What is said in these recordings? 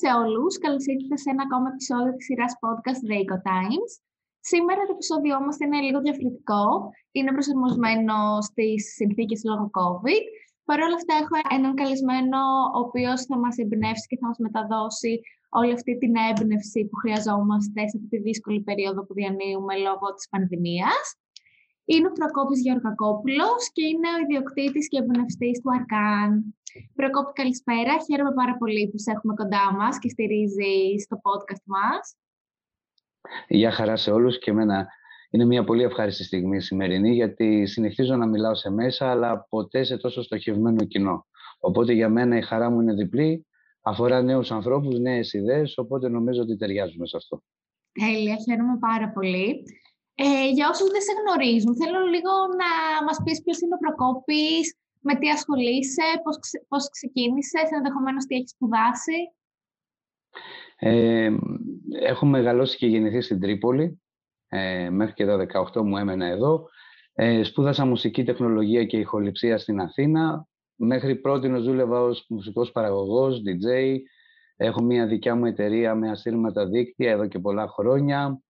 σε όλους. Καλώς ήρθατε σε ένα ακόμα επεισόδιο της σειράς podcast The Eco Times. Σήμερα το επεισόδιό μας είναι λίγο διαφορετικό. Είναι προσαρμοσμένο στις συνθήκες λόγω COVID. Παρ' όλα αυτά έχω έναν καλεσμένο ο οποίος θα μας εμπνεύσει και θα μας μεταδώσει όλη αυτή την έμπνευση που χρειαζόμαστε σε αυτή τη δύσκολη περίοδο που διανύουμε λόγω της πανδημίας. Είναι ο Προκόπης Γεωργακόπουλος και είναι ο ιδιοκτήτης και εμπνευστής του Αρκάν. Προκόπη, καλησπέρα. Χαίρομαι πάρα πολύ που σε έχουμε κοντά μας και στηρίζει στο podcast μας. Γεια χαρά σε όλους και εμένα είναι μια πολύ ευχάριστη στιγμή σημερινή γιατί συνεχίζω να μιλάω σε μέσα αλλά ποτέ σε τόσο στοχευμένο κοινό. Οπότε για μένα η χαρά μου είναι διπλή, αφορά νέους ανθρώπους, νέες ιδέες, οπότε νομίζω ότι ταιριάζουμε σε αυτό. Τέλεια, χαίρομαι πάρα πολύ. Ε, για όσους δεν σε γνωρίζουν, θέλω λίγο να μας πεις ποιος είναι ο Προκόπης, με τι ασχολείσαι, πώς, ξε, πώς ξεκίνησες, ενδεχομένως τι έχεις σπουδάσει. Ε, έχω μεγαλώσει και γεννηθεί στην Τρίπολη. Ε, μέχρι και τα 18 μου έμενα εδώ. Ε, σπούδασα μουσική τεχνολογία και ηχοληψία στην Αθήνα. Μέχρι πρώτη δούλευα ως μουσικός παραγωγός, DJ. Έχω μια δικιά μου εταιρεία με ασύρματα δίκτυα εδώ και πολλά χρόνια.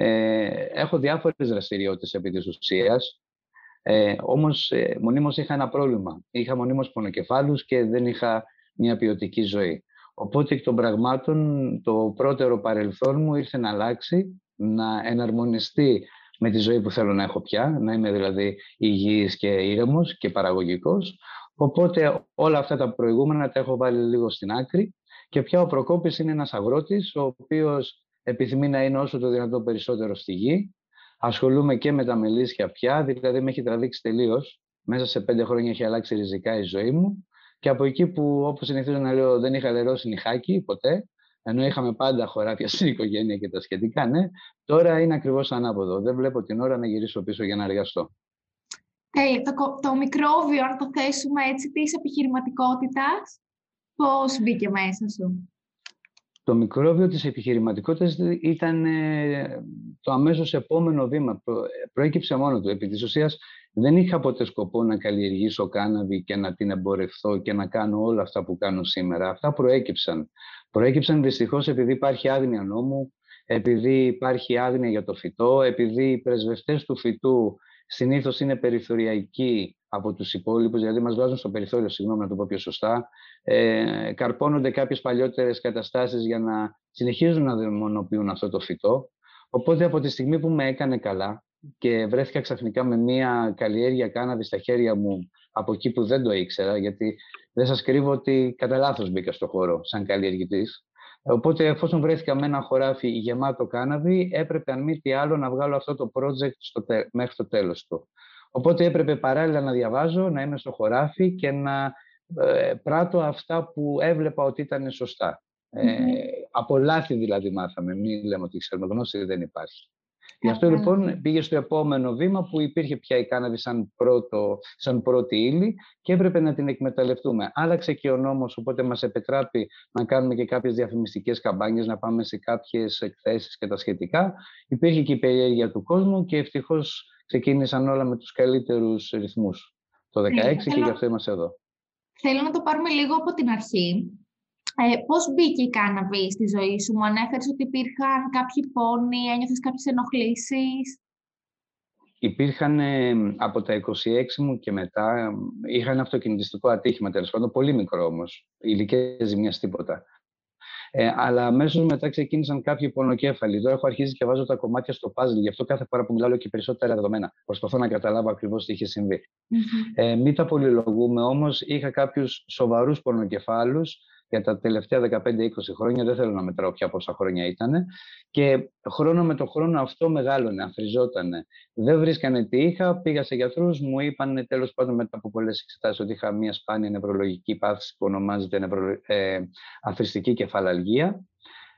Ε, έχω διάφορες δραστηριότητες επί της ουσίας. Ε, όμως, ε, μονίμως είχα ένα πρόβλημα. Είχα μονίμως πονοκεφάλους και δεν είχα μια ποιοτική ζωή. Οπότε εκ των πραγμάτων το πρώτερο παρελθόν μου ήρθε να αλλάξει, να εναρμονιστεί με τη ζωή που θέλω να έχω πια, να είμαι δηλαδή υγιής και ήρεμος και παραγωγικός. Οπότε όλα αυτά τα προηγούμενα τα έχω βάλει λίγο στην άκρη και πια ο Προκόπης είναι ένας αγρότης ο οποίος επιθυμεί να είναι όσο το δυνατόν περισσότερο στη γη. Ασχολούμαι και με τα μελίσια πια, δηλαδή με έχει τραβήξει τελείως. Μέσα σε πέντε χρόνια έχει αλλάξει ριζικά η ζωή μου. Και από εκεί που, όπως συνηθίζω να λέω, δεν είχα λερώσει νυχάκι ποτέ, ενώ είχαμε πάντα χωράφια στην οικογένεια και τα σχετικά, ναι, τώρα είναι ακριβώς ανάποδο. Δεν βλέπω την ώρα να γυρίσω πίσω για να εργαστώ. Τέλεια. Το, το μικρόβιο, αν το θέσουμε έτσι, της επιχειρηματικότητας, πώς μπήκε μέσα σου; Το μικρόβιο της επιχειρηματικότητας ήταν ε, το αμέσως επόμενο βήμα. Προέκυψε μόνο του. Επί της ουσίας δεν είχα ποτέ σκοπό να καλλιεργήσω κάναβη και να την εμπορευθώ και να κάνω όλα αυτά που κάνω σήμερα. Αυτά προέκυψαν. Προέκυψαν δυστυχώς επειδή υπάρχει άγνοια νόμου, επειδή υπάρχει άγνοια για το φυτό, επειδή οι πρεσβευτές του φυτού συνήθως είναι περιθωριακοί από τους υπόλοιπους, δηλαδή μας βάζουν στο περιθώριο, συγγνώμη να το πω πιο σωστά, ε, καρπώνονται κάποιες παλιότερες καταστάσεις για να συνεχίζουν να δαιμονοποιούν αυτό το φυτό. Οπότε από τη στιγμή που με έκανε καλά και βρέθηκα ξαφνικά με μια καλλιέργεια κάναβης στα χέρια μου από εκεί που δεν το ήξερα, γιατί δεν σας κρύβω ότι κατά λάθος μπήκα στο χώρο σαν καλλιεργητής. Οπότε εφόσον βρέθηκα με ένα χωράφι γεμάτο κάναβη, έπρεπε αν μη τι άλλο να βγάλω αυτό το project στο, μέχρι το τέλος του. Οπότε έπρεπε παράλληλα να διαβάζω, να είμαι στο χωράφι και να ε, πράττω αυτά που έβλεπα ότι ήταν σωστά. Ε, από λάθη δηλαδή μάθαμε, μην λέμε ότι ξέρουμε γνώση δεν υπάρχει. Γι' αυτό λοιπόν πήγε στο επόμενο βήμα που υπήρχε πια η κάναβη σαν, πρώτο, σαν πρώτη ύλη και έπρεπε να την εκμεταλλευτούμε. Άλλαξε και ο νόμος, οπότε μας επιτράπει να κάνουμε και κάποιες διαφημιστικές καμπάνιες, να πάμε σε κάποιες εκθέσεις και τα σχετικά. Υπήρχε και η περιέργεια του κόσμου και ευτυχώς ξεκίνησαν όλα με τους καλύτερους ρυθμούς το 2016 ναι, και γι' αυτό είμαστε εδώ. Θέλω να το πάρουμε λίγο από την αρχή. Ε, πώς μπήκε η κάναβη στη ζωή σου, μου ανέφερες ότι υπήρχαν κάποιοι πόνοι, ένιωθες κάποιες ενοχλήσεις; Υπήρχαν ε, από τα 26 μου και μετά, είχα ένα αυτοκινητιστικό ατύχημα τέλος πάντων, πολύ μικρό όμως, ηλικία ζημιάς τίποτα. Ε, αλλά αμέσως μετά ξεκίνησαν κάποιοι πονοκέφαλοι. Εδώ έχω αρχίσει και βάζω τα κομμάτια στο puzzle, γι' αυτό κάθε φορά που μιλάω και περισσότερα δεδομένα. Προσπαθώ να καταλάβω ακριβώς τι είχε συμβεί. Mm-hmm. Ε, μην τα πολυλογούμε όμως, είχα κάποιους σοβαρούς πονοκεφάλους για τα τελευταία 15-20 χρόνια, δεν θέλω να μετράω πια πόσα χρόνια ήταν. Και χρόνο με το χρόνο αυτό μεγάλωνε, αφριζότανε. Δεν βρίσκανε τι είχα, πήγα σε γιατρούς, μου είπαν τέλος πάντων μετά από πολλές εξετάσεις ότι είχα μια σπάνια νευρολογική πάθηση που ονομάζεται νευρο, ε, αφριστική κεφαλαλγία.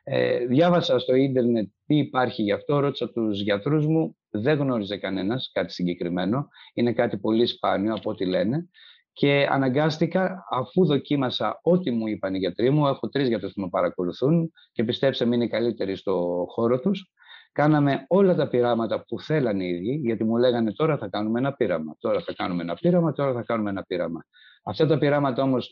Ε, διάβασα στο ίντερνετ τι υπάρχει γι' αυτό, ρώτησα τους γιατρούς μου, δεν γνώριζε κανένας κάτι συγκεκριμένο, είναι κάτι πολύ σπάνιο από ό,τι λένε και αναγκάστηκα, αφού δοκίμασα ό,τι μου είπαν οι γιατροί μου, έχω τρεις γιατρούς που με παρακολουθούν και πιστέψτε με είναι οι καλύτεροι στο χώρο τους, κάναμε όλα τα πειράματα που θέλανε οι ίδιοι, γιατί μου λέγανε τώρα θα κάνουμε ένα πείραμα, τώρα θα κάνουμε ένα πείραμα, τώρα θα κάνουμε ένα πείραμα. Αυτά τα πειράματα όμως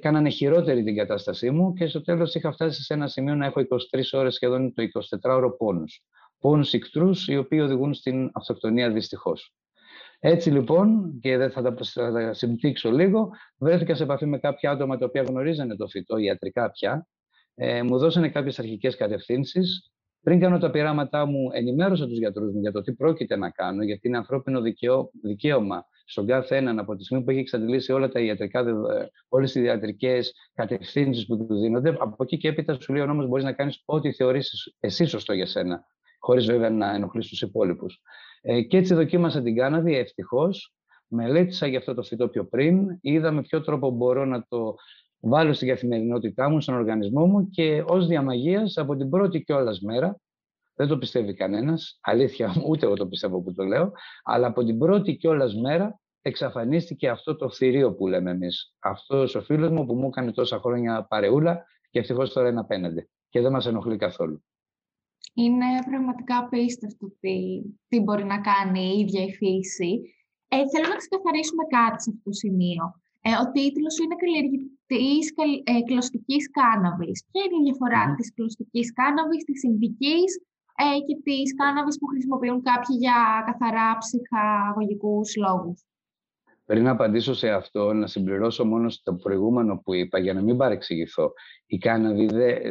κάνανε χειρότερη την κατάστασή μου και στο τέλος είχα φτάσει σε ένα σημείο να έχω 23 ώρες σχεδόν το 24ωρο πόνους. Πόνους ικτρούς οι οποίοι οδηγούν στην αυτοκτονία δυστυχώς. Έτσι λοιπόν, και δεν θα τα, θα τα συμπτύξω λίγο, βρέθηκα σε επαφή με κάποια άτομα τα οποία γνωρίζανε το φυτό ιατρικά πια. Ε, μου δώσανε κάποιες αρχικές κατευθύνσεις. Πριν κάνω τα πειράματά μου, ενημέρωσα τους γιατρούς μου για το τι πρόκειται να κάνω, γιατί είναι ανθρώπινο δικαίωμα στον κάθε έναν από τη στιγμή που έχει εξαντλήσει όλα τα ιατρικά, όλες οι ιατρικές κατευθύνσεις που του δίνονται. Από εκεί και έπειτα σου λέει ο νόμος μπορείς να κάνεις ό,τι θεωρήσεις εσύ σωστό για σένα, χωρίς βέβαια να ενοχλείς τους υπόλοιπους. Ε, και έτσι δοκίμασα την κάναβη, ευτυχώς. Μελέτησα για αυτό το φυτό πιο πριν, είδα με ποιο τρόπο μπορώ να το βάλω στην καθημερινότητά μου, στον οργανισμό μου και ως διαμαγείας από την πρώτη κιόλας μέρα, δεν το πιστεύει κανένας, αλήθεια ούτε εγώ το πιστεύω που το λέω, αλλά από την πρώτη κιόλας μέρα εξαφανίστηκε αυτό το θηρίο που λέμε εμείς. Αυτός ο φίλος μου που μου έκανε τόσα χρόνια παρεούλα και ευτυχώς τώρα είναι απέναντι και δεν μας ενοχλεί καθόλου. Είναι πραγματικά απίστευτο τι, τι μπορεί να κάνει η ίδια η φύση. Ε, θέλω να ξεκαθαρίσουμε κάτι σε αυτό το σημείο. Ε, ο τίτλος είναι «Καλλιεργητής ε, κλωστικής κάναβης». Ποια είναι η διαφορά mm. της κλωστικής κάναβης, της συνδικής ε, και της κάναβης που χρησιμοποιούν κάποιοι για καθαρά ψυχαγωγικούς λόγους; Πριν απαντήσω σε αυτό, να συμπληρώσω μόνο στο προηγούμενο που είπα, για να μην παρεξηγηθώ. Η κάναβη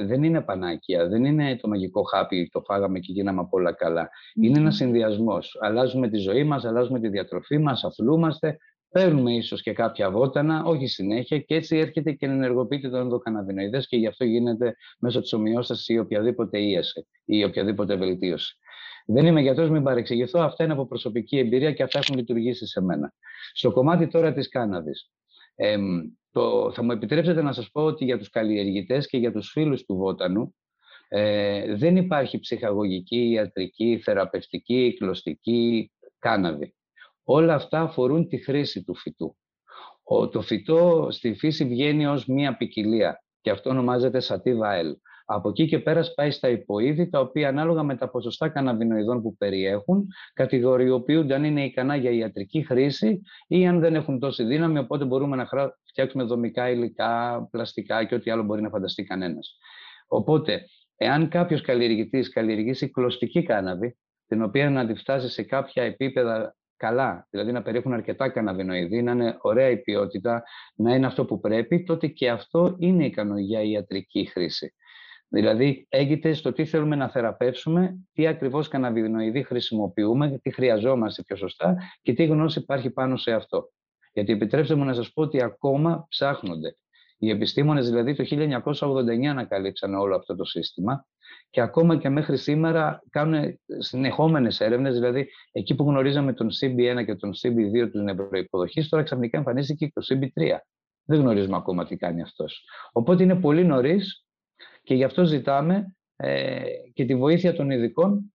δεν είναι πανάκια, δεν είναι το μαγικό χάπι, το φάγαμε και γίναμε από όλα καλά. Είναι ένας συνδυασμός. Αλλάζουμε τη ζωή μας, αλλάζουμε τη διατροφή μας, αθλούμαστε, παίρνουμε ίσως και κάποια βότανα, όχι συνέχεια, και έτσι έρχεται και ενεργοποιείται το ενδοκαναβινοειδέ και γι' αυτό γίνεται μέσω της ομοιόστασης ή οποιαδήποτε ίαση ή οποιαδήποτε βελτίωση. Δεν είμαι γιατρός, μην παρεξηγηθώ. Αυτά είναι από προσωπική εμπειρία και αυτά έχουν λειτουργήσει σε μένα. Στο κομμάτι τώρα της κάναβης. Ε, το, θα μου επιτρέψετε να σας πω ότι για τους καλλιεργητές και για τους φίλους του βότανου ε, δεν υπάρχει ψυχαγωγική, ιατρική, θεραπευτική, κλωστική κάναβη. Όλα αυτά αφορούν τη χρήση του φυτού. Ο, το φυτό στη φύση βγαίνει ως μία ποικιλία και αυτό ονομάζεται sativa L. Από εκεί και πέρας πάει στα υποείδη, τα οποία ανάλογα με τα ποσοστά καναβινοειδών που περιέχουν, κατηγοριοποιούνται αν είναι ικανά για ιατρική χρήση ή αν δεν έχουν τόση δύναμη, οπότε μπορούμε να φτιάξουμε δομικά υλικά, πλαστικά και ό,τι άλλο μπορεί να φανταστεί κανένας. Οπότε, εάν κάποιος καλλιεργητής καλλιεργήσει κλωστική κάναβη, την οποία να τη φτάσει σε κάποια επίπεδα καλά, δηλαδή να περιέχουν αρκετά καναβινοειδή, να είναι ωραία η ποιότητα, να είναι αυτό που πρέπει, τότε και αυτό είναι ικανό για ιατρική χρήση. Δηλαδή, έγινε στο τι θέλουμε να θεραπεύσουμε, τι ακριβώς καναβινοειδή χρησιμοποιούμε, τι χρειαζόμαστε πιο σωστά και τι γνώση υπάρχει πάνω σε αυτό. Γιατί επιτρέψτε μου να σας πω ότι ακόμα ψάχνονται. Οι επιστήμονες δηλαδή το 1989 ανακαλύψαν όλο αυτό το σύστημα και ακόμα και μέχρι σήμερα κάνουν συνεχόμενες έρευνες. Δηλαδή, εκεί που γνωρίζαμε τον CB1 και τον CB2 της νευροϊποδοχή, τώρα ξαφνικά εμφανίστηκε και το CB3. Δεν γνωρίζουμε ακόμα τι κάνει αυτός. Οπότε είναι πολύ νωρίς και γι' αυτό ζητάμε ε, και τη βοήθεια των ειδικών.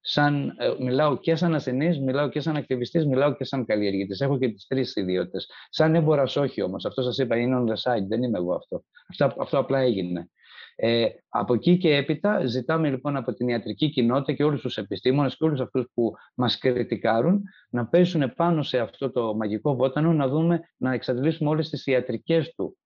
Σαν, ε, μιλάω και σαν ασθενή, μιλάω και σαν ακτιβιστής, μιλάω και σαν καλλιεργητής. Έχω και τις τρεις ιδιότητες. Σαν έμπορας, όχι όμως. Αυτό σας είπα είναι on the side. Δεν είμαι εγώ αυτό. Αυτό, αυτό απλά έγινε. Ε, από εκεί και έπειτα ζητάμε λοιπόν από την ιατρική κοινότητα και όλους τους επιστήμονες και όλους αυτούς που μας κριτικάρουν να πέσουν πάνω σε αυτό το μαγικό βότανο να δούμε, να εξαντλήσουμε όλες τις ιατρικές του ε,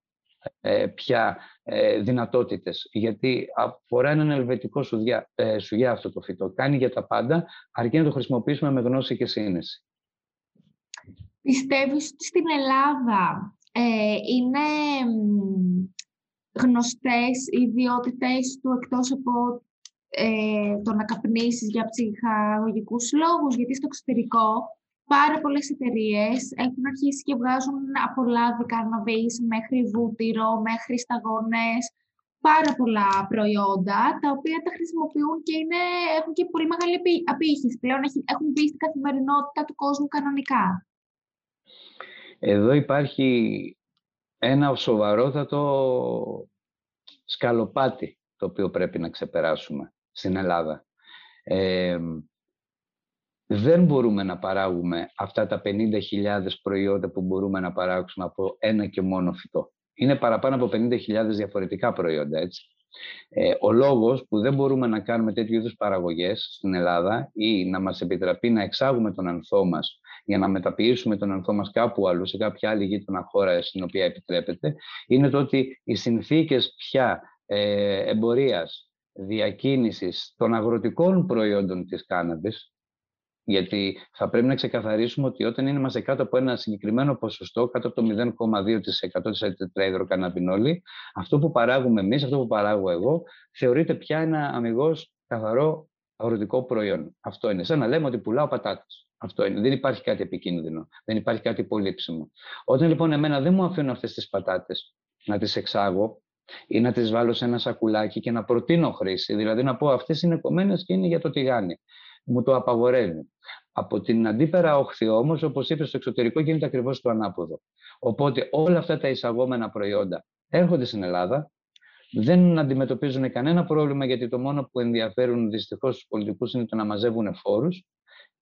πια ε, δυνατότητες. Γιατί αφορά έναν ελβετικό σουδιά, ε, σουγιά αυτό το φυτό. Κάνει για τα πάντα, αρκεί να το χρησιμοποιήσουμε με γνώση και σύνεση. Πιστεύεις ότι στην Ελλάδα ε, είναι γνωστές οι ιδιότητες του εκτός από ε, το να καπνίσεις για ψυχαγωγικούς λόγους, γιατί στο εξωτερικό πάρα πολλές εταιρείες έχουν αρχίσει και βγάζουν από λάδι καρναβής μέχρι βούτυρο, μέχρι σταγόνες, πάρα πολλά προϊόντα, τα οποία τα χρησιμοποιούν και είναι, έχουν και πολύ μεγάλη απήχηση. Πλέον έχουν μπει στην καθημερινότητα του κόσμου κανονικά. Εδώ υπάρχει ένα σοβαρότατο σκαλοπάτι το οποίο πρέπει να ξεπεράσουμε στην Ελλάδα. Ε, δεν μπορούμε να παράγουμε αυτά τα 50.000 προϊόντα που μπορούμε να παράξουμε από ένα και μόνο φυτό. Είναι παραπάνω από 50.000 διαφορετικά προϊόντα, έτσι. Ε, ο λόγος που δεν μπορούμε να κάνουμε τέτοιου είδους παραγωγές στην Ελλάδα ή να μας επιτραπεί να εξάγουμε τον ανθό μας για να μεταποιήσουμε τον ανθό μας κάπου αλλού, σε κάποια άλλη γείτονα χώρα στην οποία επιτρέπεται, είναι το ότι οι συνθήκες πια ε, εμπορίας, διακίνησης των αγροτικών προϊόντων της κάναβης, γιατί θα πρέπει να ξεκαθαρίσουμε ότι όταν είμαστε κάτω από ένα συγκεκριμένο ποσοστό, κάτω από το 0,2% της τετραίδροκαναβινόλη, αυτό που παράγουμε εμείς, αυτό που παράγω εγώ, θεωρείται πια ένα αμυγός καθαρό αγροτικό προϊόν. Αυτό είναι. Σαν να λέμε ότι πουλάω πατάτες. Αυτό είναι. Δεν υπάρχει κάτι επικίνδυνο. Δεν υπάρχει κάτι πολύψιμο. Όταν λοιπόν εμένα δεν μου αφήνουν αυτές τις πατάτες να τις εξάγω ή να τις βάλω σε ένα σακουλάκι και να προτείνω χρήση, δηλαδή να πω αυτές είναι κομμένες και είναι για το τηγάνι μου το απαγορεύει. Από την αντίπερα όχθη όμως, όπως είπες, στο εξωτερικό γίνεται ακριβώς το ανάποδο. Οπότε όλα αυτά τα εισαγόμενα προϊόντα έρχονται στην Ελλάδα, δεν αντιμετωπίζουν κανένα πρόβλημα γιατί το μόνο που ενδιαφέρουν δυστυχώς τους πολιτικούς είναι το να μαζεύουν φόρους.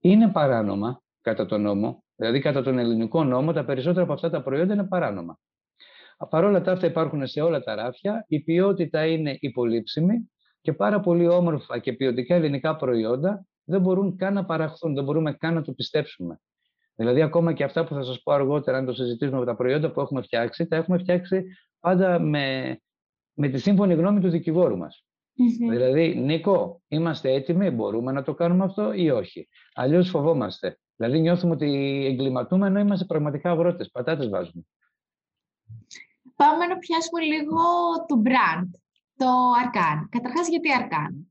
Είναι παράνομα κατά τον νόμο, δηλαδή κατά τον ελληνικό νόμο, τα περισσότερα από αυτά τα προϊόντα είναι παράνομα. Παρ' όλα τα αυτά υπάρχουν σε όλα τα ράφια, η ποιότητα είναι υπολείψιμη και πάρα πολύ όμορφα και ποιοτικά ελληνικά προϊόντα δεν μπορούν καν να παραχθούν, δεν μπορούμε καν να το πιστέψουμε. Δηλαδή, ακόμα και αυτά που θα σας πω αργότερα, αν το συζητήσουμε με τα προϊόντα που έχουμε φτιάξει, τα έχουμε φτιάξει πάντα με, με τη σύμφωνη γνώμη του δικηγόρου μας. Δηλαδή, Νίκο, είμαστε έτοιμοι, μπορούμε να το κάνουμε αυτό ή όχι; Αλλιώς φοβόμαστε. Δηλαδή, νιώθουμε ότι εγκληματούμε ενώ είμαστε πραγματικά αγρότες. Πατάτες βάζουμε. Πάμε να πιάσουμε λίγο το brand, το Arcan. Καταρχάς, γιατί Arcan;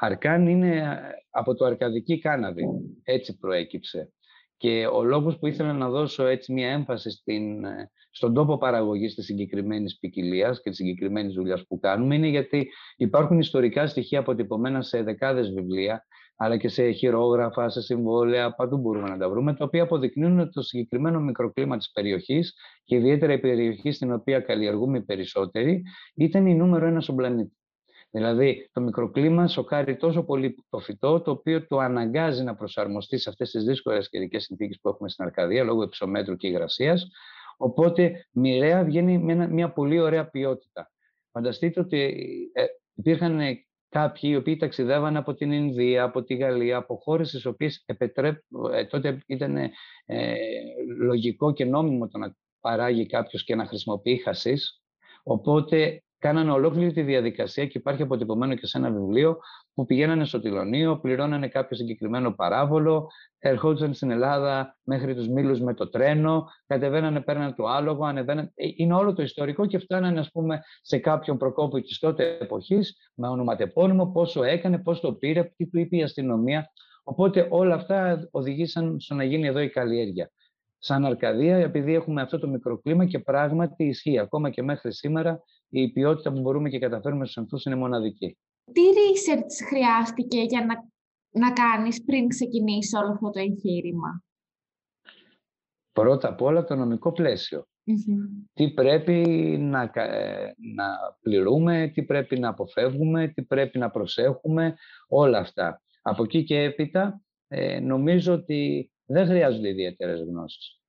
Αρκάν είναι ε, από το αρκαδική κάναβη. Έτσι προέκυψε. Και ο λόγος που ήθελα να δώσω έτσι μια έμφαση στην, ε, στον τόπο παραγωγής της συγκεκριμένης ποικιλίας και της συγκεκριμένης δουλειάς που κάνουμε είναι γιατί υπάρχουν ιστορικά στοιχεία αποτυπωμένα σε δεκάδες βιβλία αλλά και σε χειρόγραφα, σε συμβόλαια, παντού μπορούμε να τα βρούμε, τα οποία αποδεικνύουν το συγκεκριμένο μικροκλίμα της περιοχής και ιδιαίτερα η περιοχή στην οποία καλλιεργούμε οι περισσότεροι ήταν η νούμερο ένα στον πλανήτη. Δηλαδή, το μικροκλίμα σοκάρει τόσο πολύ το φυτό, το οποίο το αναγκάζει να προσαρμοστεί σε αυτές τις δύσκολες καιρικές συνθήκες που έχουμε στην Αρκαδία, λόγω υψομέτρου και υγρασίας. Οπότε, μοιραία βγαίνει με μια πολύ ωραία ποιότητα. Φανταστείτε ότι ε, υπήρχαν κάποιοι οι οποίοι ταξιδεύαν από την Ινδία, από τη Γαλλία, από χώρες τις οποίες ε, τότε ήταν ε, λογικό και νόμιμο το να παράγει κάποιος και να χρησιμοποιεί χασίς. Οπότε κάνανε ολόκληρη τη διαδικασία και υπάρχει αποτυπωμένο και σε ένα βιβλίο που πηγαίνανε στο Τηλωνίο, πληρώνανε κάποιο συγκεκριμένο παράβολο, ερχόντουσαν στην Ελλάδα μέχρι τους Μήλους με το τρένο, κατεβαίνανε, παίρνανε το άλογο, ανεβαίνανε. Ε, είναι όλο το ιστορικό και φτάνανε ας πούμε, σε κάποιον προκόπο της τότε εποχής με ονοματεπώνυμο, πόσο έκανε, πώς το πήρε, τι του είπε η αστυνομία. Οπότε όλα αυτά οδηγήσαν στο να γίνει εδώ η καλλιέργεια σαν Αρκαδία, επειδή έχουμε αυτό το μικροκλίμα και πράγματι ισχύει. Ακόμα και μέχρι σήμερα η ποιότητα που μπορούμε και καταφέρουμε στους ανθούς είναι μοναδική. Τι research χρειάστηκε για να, να κάνεις πριν ξεκινήσει όλο αυτό το εγχείρημα; Πρώτα απ' όλα το νομικό Τι πρέπει να, ε, να πληρούμε, τι πρέπει να αποφεύγουμε, τι πρέπει να προσέχουμε, όλα αυτά. Από εκεί και έπειτα ε, νομίζω ότι δεν χρειάζονται ιδιαίτερες γνώσεις.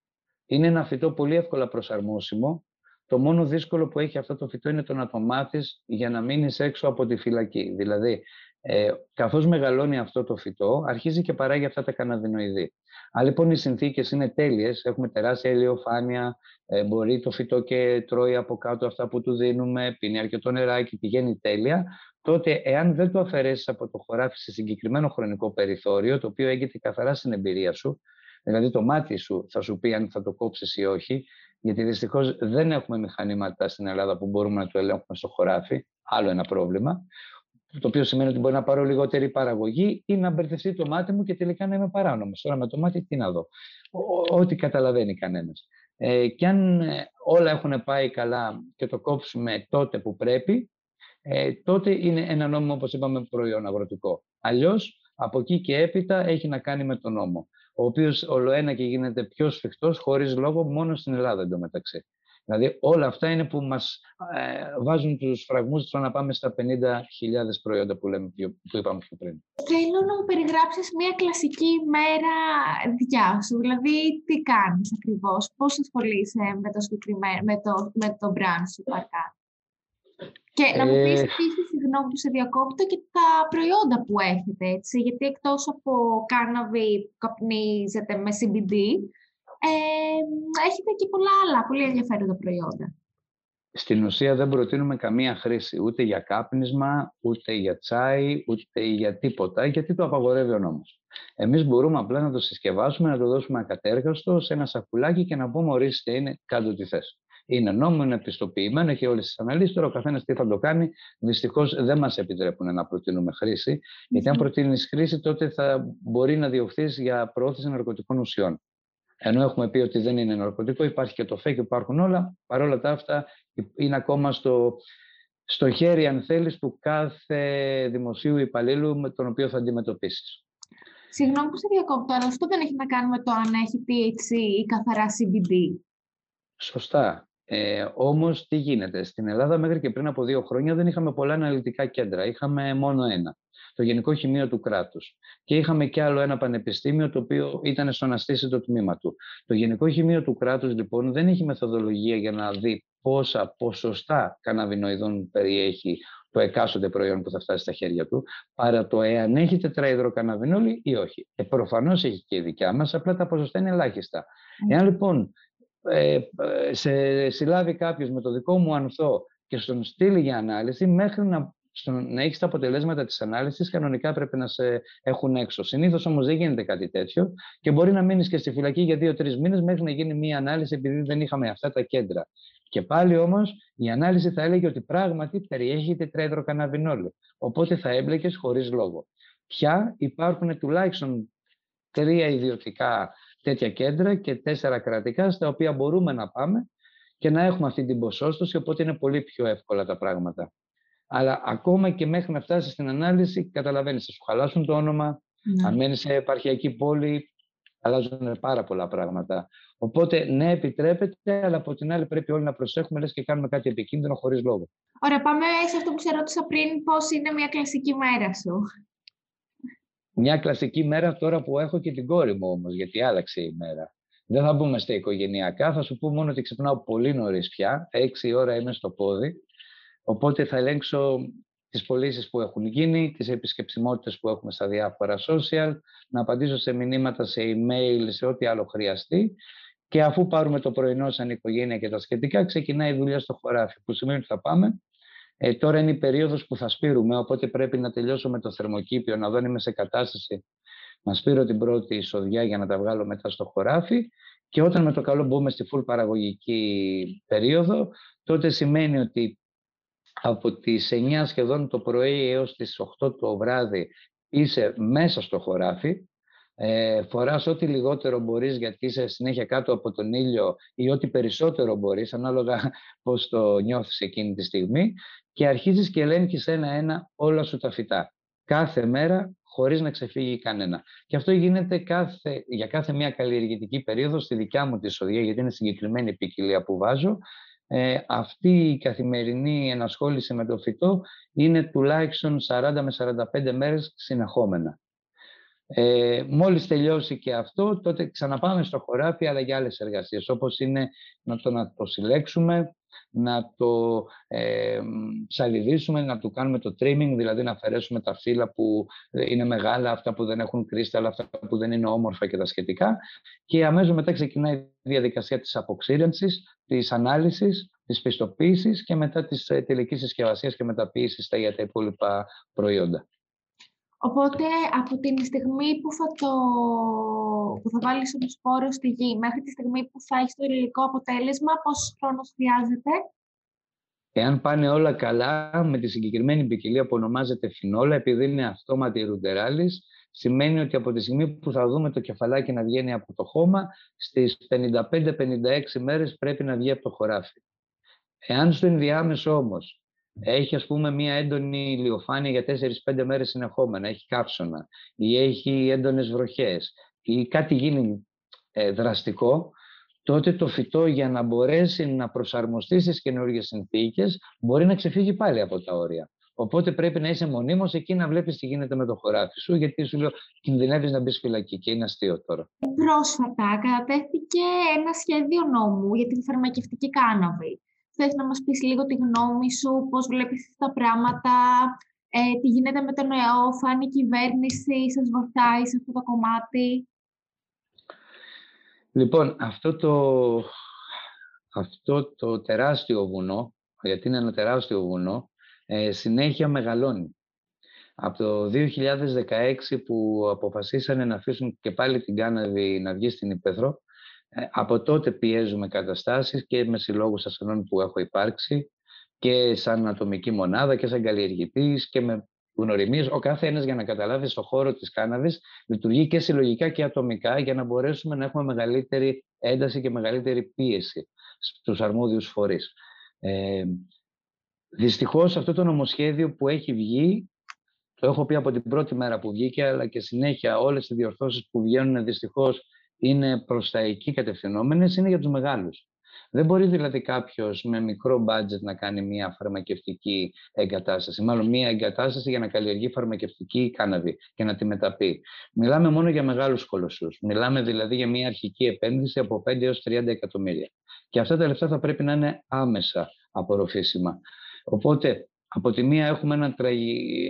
Είναι ένα φυτό πολύ εύκολα προσαρμόσιμο. Το μόνο δύσκολο που έχει αυτό το φυτό είναι το να το μάθεις για να μείνεις έξω από τη φυλακή. Δηλαδή, ε, καθώς μεγαλώνει αυτό το φυτό, αρχίζει και παράγει αυτά τα καναδινοειδή. Αν λοιπόν οι συνθήκες είναι τέλειες, έχουμε τεράστια ηλιοφάνεια, ε, μπορεί το φυτό και τρώει από κάτω αυτά που του δίνουμε, πίνει αρκετό νεράκι, πηγαίνει τέλεια, τότε εάν δεν το αφαιρέσεις από το χωράφι σε συγκεκριμένο χρονικό περιθώριο, το οποίο έγκυται καθαρά στην εμπειρία σου, δηλαδή το μάτι σου θα σου πει αν θα το κόψεις ή όχι, γιατί δυστυχώς δεν έχουμε μηχανήματα στην Ελλάδα που μπορούμε να το ελέγχουμε στο χωράφι, άλλο ένα πρόβλημα, το οποίο σημαίνει ότι μπορεί να πάρω λιγότερη παραγωγή ή να μπερδευτεί το μάτι μου και τελικά να είμαι παράνομος. Τώρα με το μάτι τι να δω. Ό,τι καταλαβαίνει κανένας. Ε, και αν ε, όλα έχουν πάει καλά και το κόψουμε τότε που πρέπει, ε, τότε είναι ένα νόμο, όπως είπαμε, προϊόν αγροτικό. Αλλιώς, από εκεί και έπειτα έχει να κάνει με τον νόμο, ο οποίος ολοένα και γίνεται πιο σφιχτός, χωρίς λόγο, μόνο στην Ελλάδα εντωμεταξύ. Δηλαδή όλα αυτά είναι που μας ε, βάζουν τους φραγμούς στο να πάμε στα 50.000 προϊόντα που, λέμε, που είπαμε πιο πριν. Θέλω να μου περιγράψεις μια κλασική μέρα δικιά σου. Δηλαδή τι κάνεις ακριβώς, πώς ασχολείσαι με το, με το, με το brand σου παρκά; Και να μου πεις ε... επίσης, συγγνώμη που σε διακόπτω, και τα προϊόντα που έχετε, έτσι, γιατί εκτός από κάναβι που καπνίζετε με CBD, ε, έχετε και πολλά άλλα πολύ ενδιαφέροντα προϊόντα. Στην ουσία δεν προτείνουμε καμία χρήση ούτε για κάπνισμα, ούτε για τσάι, ούτε για τίποτα, γιατί το απαγορεύει ο νόμος. Εμείς μπορούμε απλά να το συσκευάσουμε, να το δώσουμε ακατέργαστο σε ένα σακουλάκι και να πούμε ορίστε είναι κάτω τη θέση. Είναι νόμο, είναι επιστοποιημένο, έχει όλες τις αναλύσεις. Τώρα ο καθένας τι θα το κάνει. Δυστυχώς δεν μας επιτρέπουν να προτείνουμε χρήση. Γιατί αν προτείνεις χρήση, τότε θα μπορεί να διωχθείς για προώθηση ναρκωτικών ουσιών. Ενώ έχουμε πει ότι δεν είναι ναρκωτικό, υπάρχει και το ΦΕ και υπάρχουν όλα. Παρ' όλα τα αυτά είναι ακόμα στο, στο χέρι, αν θέλεις, του κάθε δημοσίου υπαλλήλου με τον οποίο θα αντιμετωπίσεις. Συγγνώμη που σε διακόπτω, αλλά αυτό δεν έχει να κάνει με το αν έχει THC ή καθαρά CBD. Σωστά. Ε, Όμως, τι γίνεται; Στην Ελλάδα, μέχρι και πριν από δύο χρόνια, δεν είχαμε πολλά αναλυτικά κέντρα. Είχαμε μόνο ένα. Το Γενικό Χημείο του Κράτους. Και είχαμε κι άλλο ένα πανεπιστήμιο, το οποίο ήταν στο να στήσει το τμήμα του. Το Γενικό Χημείο του Κράτους, λοιπόν, δεν έχει μεθοδολογία για να δει πόσα ποσοστά καναβινοειδών περιέχει το εκάστοτε προϊόν που θα φτάσει στα χέρια του, παρά το εάν έχει τετραϊδροκαναβινόλη ή όχι. Ε, Προφανώς έχει και η δικιά μας, απλά τα ποσοστά είναι ελάχιστα. Mm. Εάν λοιπόν ε, σε συλλάβει κάποιος με το δικό μου ανθό και στον στείλει για ανάλυση, μέχρι να, να έχεις τα αποτελέσματα της ανάλυσης, κανονικά πρέπει να σε έχουν έξω. Συνήθως όμως δεν γίνεται κάτι τέτοιο και μπορεί να μείνεις και στη φυλακή για δύο-τρεις μήνες μέχρι να γίνει μία ανάλυση, επειδή δεν είχαμε αυτά τα κέντρα. Και πάλι όμως η ανάλυση θα έλεγε ότι πράγματι περιέχει τετραεδροκαναβινόλη. Οπότε θα έμπλεκες χωρίς λόγο. Πια υπάρχουν τουλάχιστον τρία ιδιωτικά τέτοια κέντρα και τέσσερα κρατικά στα οποία μπορούμε να πάμε και να έχουμε αυτή την ποσόστοση, οπότε είναι πολύ πιο εύκολα τα πράγματα. Αλλά ακόμα και μέχρι να φτάσεις στην ανάλυση, καταλαβαίνεις, θα σου χαλάσουν το όνομα, ναι. αν μένεις σε επαρχιακή πόλη, αλλάζουν πάρα πολλά πράγματα. Οπότε, ναι, επιτρέπεται, αλλά από την άλλη πρέπει όλοι να προσέχουμε, λες και κάνουμε κάτι επικίνδυνο χωρίς λόγο. Ωραία, πάμε σε αυτό που σε ρώτησα πριν, πώς είναι μια κλασική μέρα σου; Μια κλασική μέρα τώρα που έχω και την κόρη μου όμως, γιατί άλλαξε η μέρα. Δεν θα μπούμε στα οικογενειακά, θα σου πω μόνο ότι ξυπνάω πολύ νωρίς πια, έξι ώρα είμαι στο πόδι, οπότε θα ελέγξω τις πωλήσεις που έχουν γίνει, τις επισκεψιμότητες που έχουμε στα διάφορα social, να απαντήσω σε μηνύματα, σε email, σε ό,τι άλλο χρειαστεί. Και αφού πάρουμε το πρωινό σαν οικογένεια και τα σχετικά, ξεκινάει η δουλειά στο χωράφι, που σημαίνει ότι θα πάμε ε, τώρα είναι η περίοδος που θα σπείρουμε, οπότε πρέπει να τελειώσω με το θερμοκήπιο, να δω αν είμαι σε κατάσταση να σπείρω την πρώτη εισοδιά για να τα βγάλω μετά στο χωράφι. Και όταν με το καλό μπούμε στη full παραγωγική περίοδο, τότε σημαίνει ότι από τις 9 σχεδόν το πρωί έως τις 8 το βράδυ είσαι μέσα στο χωράφι, ε, φοράς ό,τι λιγότερο μπορείς γιατί είσαι συνέχεια κάτω από τον ήλιο ή ό,τι περισσότερο μπορείς, ανάλογα πώς το νιώθεις εκείνη τη στιγμή και αρχίζεις και ελέγχεις ένα-ένα όλα σου τα φυτά. Κάθε μέρα χωρίς να ξεφύγει κανένα. Και αυτό γίνεται κάθε, για κάθε μια καλλιεργητική περίοδο στη δικιά μου τη σοδεία, γιατί είναι συγκεκριμένη ποικιλία που βάζω. Ε, αυτή η καθημερινή ενασχόληση με το φυτό είναι τουλάχιστον 40 με 45 μέρες συνεχόμενα. Ε, μόλις τελειώσει και αυτό, τότε ξαναπάμε στο χωράφι, αλλά για άλλες εργασίες, όπως είναι να το, να το συλλέξουμε, να το ε, ψαλιδίσουμε, να του κάνουμε το trimming, δηλαδή να αφαιρέσουμε τα φύλλα που είναι μεγάλα, αυτά που δεν έχουν κρίσταλα, αυτά που δεν είναι όμορφα και τα σχετικά. Και αμέσως μετά ξεκινάει η διαδικασία της αποξήρενσης, της ανάλυσης, της πιστοποίησης και μετά της ε, τελικής συσκευασίας και μεταποίησης για τα υπόλοιπα προϊόντα. Οπότε από την στιγμή που θα, το, που θα βάλεις το σπόρο στη γη μέχρι τη στιγμή που θα έχεις το υλικό αποτέλεσμα, πόσος χρόνος χρειάζεται; Εάν πάνε όλα καλά με τη συγκεκριμένη ποικιλία που ονομάζεται φινόλα, επειδή είναι αυτόματη ρουτεράλης, σημαίνει ότι από τη στιγμή που θα δούμε το κεφαλάκι να βγαίνει από το χώμα, στις 55-56 μέρες πρέπει να βγει από το χωράφι. Εάν στο ενδιάμεσο όμως έχει ας πούμε μία έντονη ηλιοφάνεια για 4-5 μέρες συνεχόμενα, έχει καύσωνα ή έχει έντονες βροχές ή κάτι γίνει ε, δραστικό, τότε το φυτό για να μπορέσει να προσαρμοστεί στις καινούργιες συνθήκες μπορεί να ξεφύγει πάλι από τα όρια. Οπότε πρέπει να είσαι μονίμως εκεί να βλέπεις τι γίνεται με το χωράφι σου, γιατί σου λέω κινδυνεύεις να μπεις φυλακή και είναι αστείο τώρα. Πρόσφατα κατατέθηκε ένα σχέδιο νόμου για την φαρμακευτική κάναβη. Θες να μας πεις λίγο τη γνώμη σου, πώς βλέπεις τα πράγματα, ε, τι γίνεται με τον ΕΟΦ, αν η κυβέρνηση σας βοηθάει σε αυτό το κομμάτι; Λοιπόν, αυτό το, αυτό το τεράστιο βουνό, γιατί είναι ένα τεράστιο βουνό, ε, συνέχεια μεγαλώνει. Από το 2016 που αποφασίσανε να αφήσουν και πάλι την Κάναδη να βγει στην Υπέθρο, ε, από τότε πιέζουμε καταστάσεις και με συλλόγους ασθενών που έχω υπάρξει και σαν ατομική μονάδα και σαν καλλιεργητής και με γνωριμίες. Ο κάθε ένας για να καταλάβει στο χώρο της κάναβης λειτουργεί και συλλογικά και ατομικά για να μπορέσουμε να έχουμε μεγαλύτερη ένταση και μεγαλύτερη πίεση στους αρμόδιους φορείς. Ε, δυστυχώς αυτό το νομοσχέδιο που έχει βγει, το έχω πει από την πρώτη μέρα που βγήκε, αλλά και συνέχεια όλες οι διορθώσεις που βγαίνουν δυστυχώς είναι προς τα εκεί κατευθυνόμενες, είναι για τους μεγάλους. Δεν μπορεί δηλαδή κάποιος με μικρό budget να κάνει μια φαρμακευτική εγκατάσταση, μάλλον μια εγκατάσταση για να καλλιεργεί φαρμακευτική κάναβη και να τη μεταπεί. Μιλάμε μόνο για μεγάλους κολοσσούς. Μιλάμε δηλαδή για μια αρχική επένδυση από 5 έως 30 εκατομμύρια. Και αυτά τα λεφτά θα πρέπει να είναι άμεσα απορροφήσιμα. Οπότε από τη μία έχουμε ένα,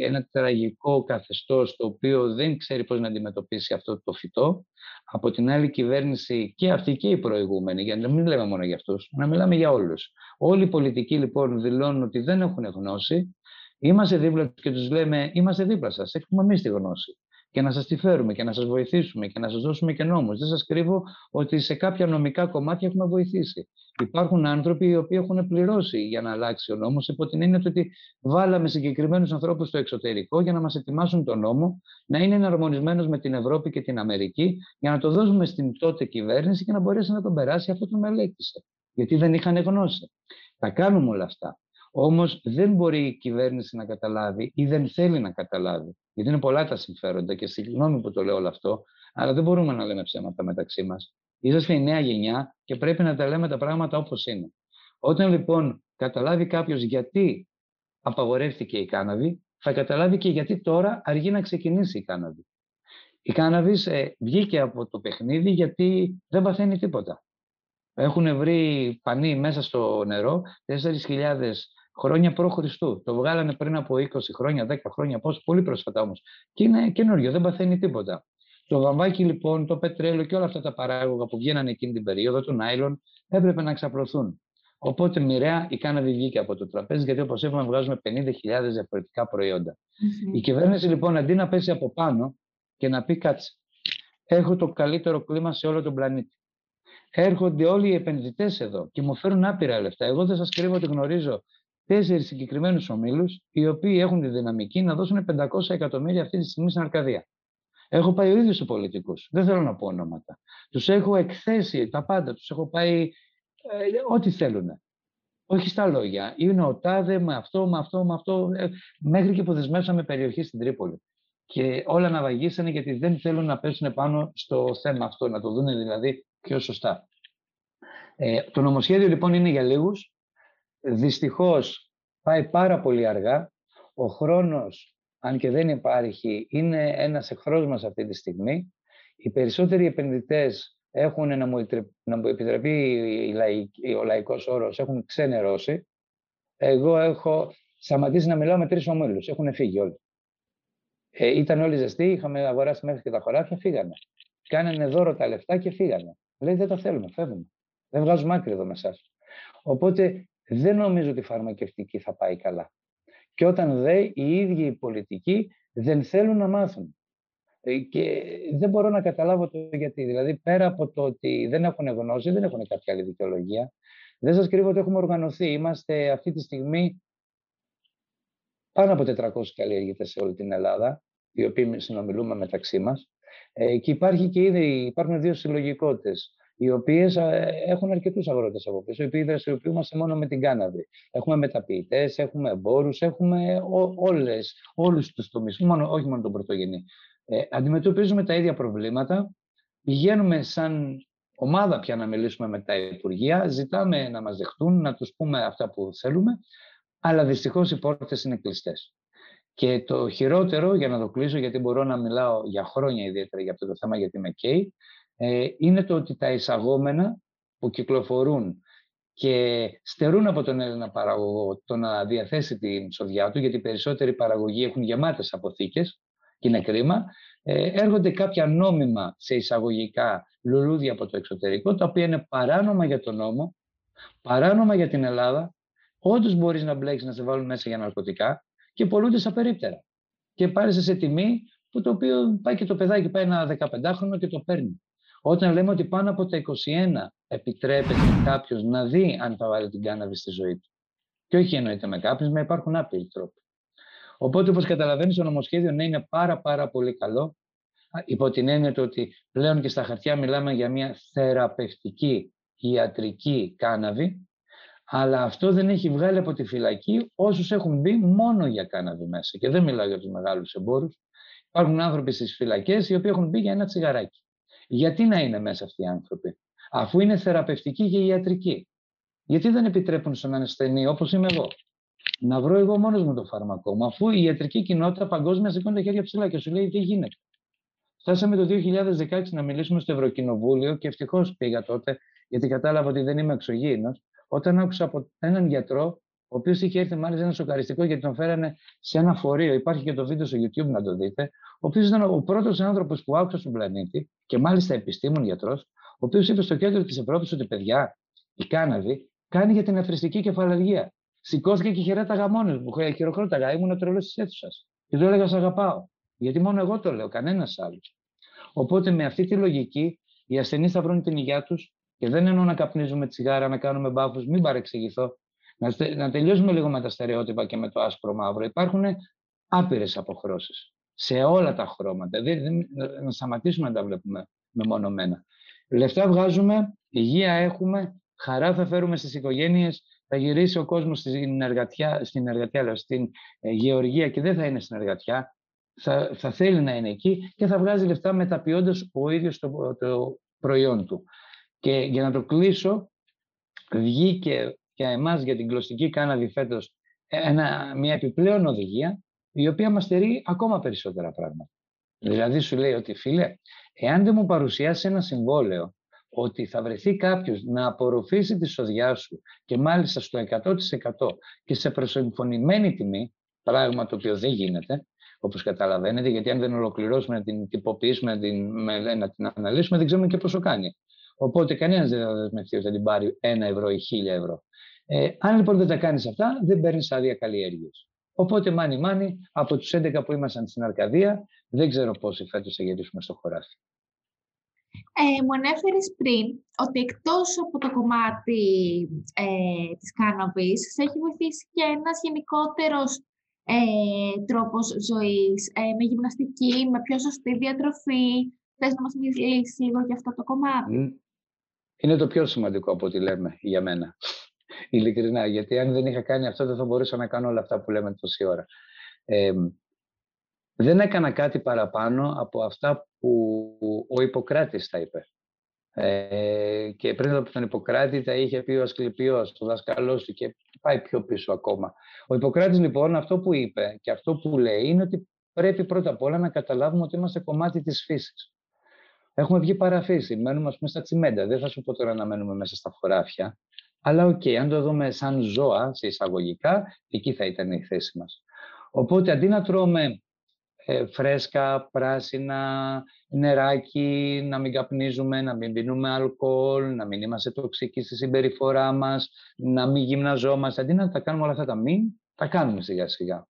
ένα τραγικό καθεστώς το οποίο δεν ξέρει πώς να αντιμετωπίσει αυτό το φυτό. Από την άλλη κυβέρνηση και αυτή και η προηγούμενη, για να μην λέμε μόνο για αυτούς, να μιλάμε για όλους. Όλοι οι πολιτικοί λοιπόν δηλώνουν ότι δεν έχουν γνώση. Είμαστε δίπλα και τους λέμε είμαστε δίπλα σας, έχουμε εμείς τη γνώση και να σας τη φέρουμε και να σας βοηθήσουμε και να σας δώσουμε και νόμους. Δεν σας κρύβω ότι σε κάποια νομικά κομμάτια έχουμε βοηθήσει. Υπάρχουν άνθρωποι οι οποίοι έχουν πληρώσει για να αλλάξει ο νόμος υπό την έννοια ότι βάλαμε συγκεκριμένους ανθρώπους στο εξωτερικό για να μας ετοιμάσουν τον νόμο, να είναι εναρμονισμένος με την Ευρώπη και την Αμερική για να το δώσουμε στην τότε κυβέρνηση και να μπορέσει να τον περάσει αυτό το μελέτησε. Γιατί δεν είχαν γνώση. Τα κάνουμε όλα αυτά. Όμως δεν μπορεί η κυβέρνηση να καταλάβει ή δεν θέλει να καταλάβει. Γιατί είναι πολλά τα συμφέροντα και συγγνώμη που το λέω όλο αυτό, αλλά δεν μπορούμε να λέμε ψέματα μεταξύ μας. Είσαστε η νέα γενιά και πρέπει να τα λέμε τα πράγματα όπως είναι. Όταν λοιπόν καταλάβει κάποιος γιατί απαγορεύτηκε η κάναβη, θα καταλάβει και γιατί τώρα αργεί να ξεκινήσει η κάναβη. Η κάναβης ε, βγήκε από το παιχνίδι γιατί δεν παθαίνει τίποτα. Έχουν βρει πανί μέσα στο νερό 4.000 χρόνια π.Χ. Το βγάλανε πριν από 20 χρόνια, 10 χρόνια, πόσο, πολύ πρόσφατα όμως. Και είναι καινούριο, δεν παθαίνει τίποτα. Το βαμβάκι λοιπόν, το πετρέλαιο και όλα αυτά τα παράγωγα που βγαίνανε εκείνη την περίοδο, του νάιλον, έπρεπε να ξαπλωθούν. Οπότε μοιραία η κάναβη βγήκε από το τραπέζι, γιατί όπως είπαμε, βγάζουμε 50.000 διαφορετικά προϊόντα. Mm-hmm. Η κυβέρνηση λοιπόν αντί να πέσει από πάνω και να πει κάτσε, έχω το καλύτερο κλίμα σε όλο τον πλανήτη. Έρχονται όλοι οι επενδυτές εδώ και μου φέρουν άπειρα λεφτά. Εγώ δεν σας κρύβω ότι γνωρίζω τέσσερις συγκεκριμένους ομίλους, οι οποίοι έχουν τη δυναμική να δώσουν 500 εκατομμύρια αυτή τη στιγμή στην Αρκαδία. Έχω πάει ο ίδιος σε πολιτικούς. Δεν θέλω να πω ονόματα. Τους έχω εκθέσει τα πάντα. Τους έχω πάει ε, ό,τι θέλουν. Όχι στα λόγια. Είναι ο τάδε με αυτό, με αυτό, με αυτό. Ε, μέχρι και που δεσμεύσαμε περιοχή στην Τρίπολη. Και όλα να βαγίσανε γιατί δεν θέλουν να πέσουν πάνω στο θέμα αυτό, να το δουν δηλαδή πιο σωστά. Ε, το νομοσχέδιο λοιπόν είναι για λίγους δυστυχώς πάει πάρα πολύ αργά. Ο χρόνος, αν και δεν υπάρχει, είναι ένας εχθρός μας αυτή τη στιγμή. Οι περισσότεροι επενδυτές έχουν, να μου, να μου επιτρεπεί ο λαϊκός όρος, έχουν ξενερώσει. Εγώ έχω σταματήσει να μιλάω με τρεις ομίλους. Έχουν φύγει όλοι. Ε, ήταν όλοι ζεστοί, είχαμε αγοράσει μέχρι και τα χωράφια, φύγανε. Κάνανε δώρο τα λεφτά και φύγανε. Λέει δεν τα θέλουμε, φεύγουμε. Δεν βγάζουμε άκρη εδώ με εσάς. Οπότε δεν νομίζω ότι η φαρμακευτική θα πάει καλά. Και όταν δε οι ίδιοι οι πολιτικοί δεν θέλουν να μάθουν. Ε, και δεν μπορώ να καταλάβω το γιατί. Δηλαδή, πέρα από το ότι δεν έχουν γνώση, δεν έχουν κάποια άλλη δικαιολογία. Δεν σας κρύβω ότι έχουμε οργανωθεί. Είμαστε αυτή τη στιγμή πάνω από 400 καλλιεργητές σε όλη την Ελλάδα, οι οποίοι συνομιλούμε μεταξύ μας. Ε, και υπάρχει και ήδη, υπάρχουν δύο συλλογικότητες οι οποίες έχουν αρκετούς αγρότες από πίσω, οι οποίοι δραστηριοποιούμαστε μόνο με την κάναβη. Έχουμε μεταποιητές, έχουμε εμπόρους, έχουμε όλους τους τομείς, όχι μόνο τον πρωτογενή. Ε, αντιμετωπίζουμε τα ίδια προβλήματα. Πηγαίνουμε σαν ομάδα πια να μιλήσουμε με τα Υπουργεία, ζητάμε να μας δεχτούν, να τους πούμε αυτά που θέλουμε, αλλά δυστυχώς οι πόρτες είναι κλειστές. Και το χειρότερο, για να το κλείσω, γιατί μπορώ να μιλάω για χρόνια ιδιαίτερα για αυτό το θέμα, γιατί με καίει, ε, είναι το ότι τα εισαγόμενα που κυκλοφορούν και στερούν από τον Έλληνα παραγωγό το να διαθέσει την σοδιά του, γιατί οι περισσότεροι παραγωγοί έχουν γεμάτες αποθήκες και είναι κρίμα, ε, έρχονται κάποια νόμιμα σε εισαγωγικά λουλούδια από το εξωτερικό, τα οποία είναι παράνομα για τον νόμο, παράνομα για την Ελλάδα, όντως μπορείς να μπλέξει να σε βάλουν μέσα για ναρκωτικά και πολλούνται σαν περίπτερα. Και πάρει σε τιμή που το οποίο πάει και το παιδάκι, πάει ένα 15χρονο και το παίρνει. Όταν λέμε ότι πάνω από τα 21 επιτρέπεται κάποιος να δει αν θα βάλει την κάναβη στη ζωή του. Και όχι εννοείται με κάποιους, μα υπάρχουν άπειροι τρόποι. Οπότε, όπως καταλαβαίνεις, το νομοσχέδιο ναι, είναι πάρα, πάρα πολύ καλό. Υπό την έννοια ότι πλέον και στα χαρτιά μιλάμε για μια θεραπευτική ιατρική κάναβη, αλλά αυτό δεν έχει βγάλει από τη φυλακή όσους έχουν μπει μόνο για κάναβη μέσα. Και δεν μιλάω για τους μεγάλους εμπόρους. Υπάρχουν άνθρωποι στις φυλακές οι οποίοι έχουν μπει για ένα τσιγαράκι. Γιατί να είναι μέσα αυτοί οι άνθρωποι, αφού είναι θεραπευτικοί και ιατρικοί; Γιατί δεν επιτρέπουν στον ασθενή, όπως είμαι εγώ, να βρω εγώ μόνος μου το φάρμακό μου, αφού η ιατρική κοινότητα παγκόσμια σηκώνει τα χέρια ψηλά και σου λέει τι γίνεται. Φτάσαμε το 2016 να μιλήσουμε στο Ευρωκοινοβούλιο και ευτυχώς πήγα τότε, γιατί κατάλαβα ότι δεν είμαι εξωγήινος, όταν άκουσα από έναν γιατρό, ο οποίος είχε έρθει μάλιστα ένα σοκαριστικό γιατί τον φέρανε σε ένα φορείο. Υπάρχει και το βίντεο στο YouTube να το δείτε. Ο οποίος ήταν ο πρώτος άνθρωπος που άκουσα στον πλανήτη και μάλιστα επιστήμον γιατρός, ο οποίος είπε στο κέντρο της Ευρώπης ότι παιδιά, η κάναβη κάνει για την αθρηστική κεφαλαργία. Σηκώθηκε και χαιρέταγα μόνο μου. Χειροκρόταγα, ήμουν τρελός της αίθουσας. Και του έλεγα: Σ' αγαπάω. Γιατί μόνο εγώ το λέω, κανένας άλλος. Οπότε με αυτή τη λογική οι ασθενείς θα βρουν την υγεία τους και δεν εννοώ να καπνίζουμε τσιγάρα, να κάνουμε μπάφους, μην παρεξηγηθώ. Να, να τελειώσουμε λίγο με τα στερεότυπα και με το άσπρο μαύρο. Υπάρχουν άπειρες αποχρώσεις σε όλα τα χρώματα. Δεν, δεν, να σταματήσουμε να τα βλέπουμε μεμονωμένα. Λεφτά βγάζουμε, υγεία έχουμε, χαρά θα φέρουμε στις οικογένειες, θα γυρίσει ο κόσμος στην εργατιά, στην, εργατιά, στην ε, γεωργία και δεν θα είναι στην εργατιά, θα, θα θέλει να είναι εκεί και θα βγάζει λεφτά μεταποιώντας ο ίδιος το, το προϊόν του. Και για να το κλείσω, βγήκε για εμάς για την κλωστική κάναβη φέτος ένα, μια επιπλέον οδηγία η οποία μας στερεί ακόμα περισσότερα πράγματα. Δηλαδή σου λέει ότι φίλε, εάν δεν μου παρουσιάσει ένα συμβόλαιο ότι θα βρεθεί κάποιος να απορροφήσει τη σοδιά σου και μάλιστα στο 100% και σε προσυμφωνημένη τιμή, πράγμα το οποίο δεν γίνεται, όπως καταλαβαίνετε, γιατί αν δεν ολοκληρώσουμε να την τυποποιήσουμε, να την, να την αναλύσουμε, δεν ξέρουμε και πόσο κάνει. Οπότε κανένας δεν θα δεσμευτεί ότι θα την πάρει ένα ευρώ ή χίλια ευρώ. Ε, αν λοιπόν δεν τα κάνεις αυτά, δεν παίρνεις άδεια καλλιέργειας. Οπότε, μάνι μάνι, από τους 11 που ήμασταν στην Αρκαδία, δεν ξέρω πόσοι φέτος θα γυρίσουμε στο χωράφι. Ε, μου ανέφερες πριν ότι εκτός από το κομμάτι ε, της κάναβης, σε έχει βοηθήσει και ένας γενικότερος ε, τρόπος ζωής, ε, με γυμναστική, με πιο σωστή διατροφή. Θες να μας μιλήσεις λίγο για αυτό το κομμάτι; Είναι το πιο σημαντικό από ό,τι λέμε για μένα. Ειλικρινά, γιατί αν δεν είχα κάνει αυτό δεν θα μπορούσα να κάνω όλα αυτά που λέμε τόση ώρα. Ε, δεν έκανα κάτι παραπάνω από αυτά που ο Ιπποκράτης τα είπε. Ε, και πριν από τον Ιπποκράτη τα είχε πει ο Ασκληπιός, ο δασκαλός του και πάει πιο πίσω ακόμα. Ο Ιπποκράτης λοιπόν αυτό που είπε και αυτό που λέει είναι ότι πρέπει πρώτα απ' όλα να καταλάβουμε ότι είμαστε κομμάτι της φύσης. Έχουμε βγει παραφύση, μένουμε ας πούμε στα τσιμέντα. Δεν θα σου πω τώρα να μένουμε μέσα στα χωράφια, αλλά OK, okay, αν το δούμε σαν ζώα, σε εισαγωγικά, εκεί θα ήταν η θέση μας. Οπότε αντί να τρώμε ε, φρέσκα, πράσινα, νεράκι, να μην καπνίζουμε, να μην πίνουμε αλκοόλ, να μην είμαστε τοξικοί στη συμπεριφορά μας, να μην γυμναζόμαστε. Αντί να τα κάνουμε όλα αυτά τα μην, τα κάνουμε σιγά σιγά.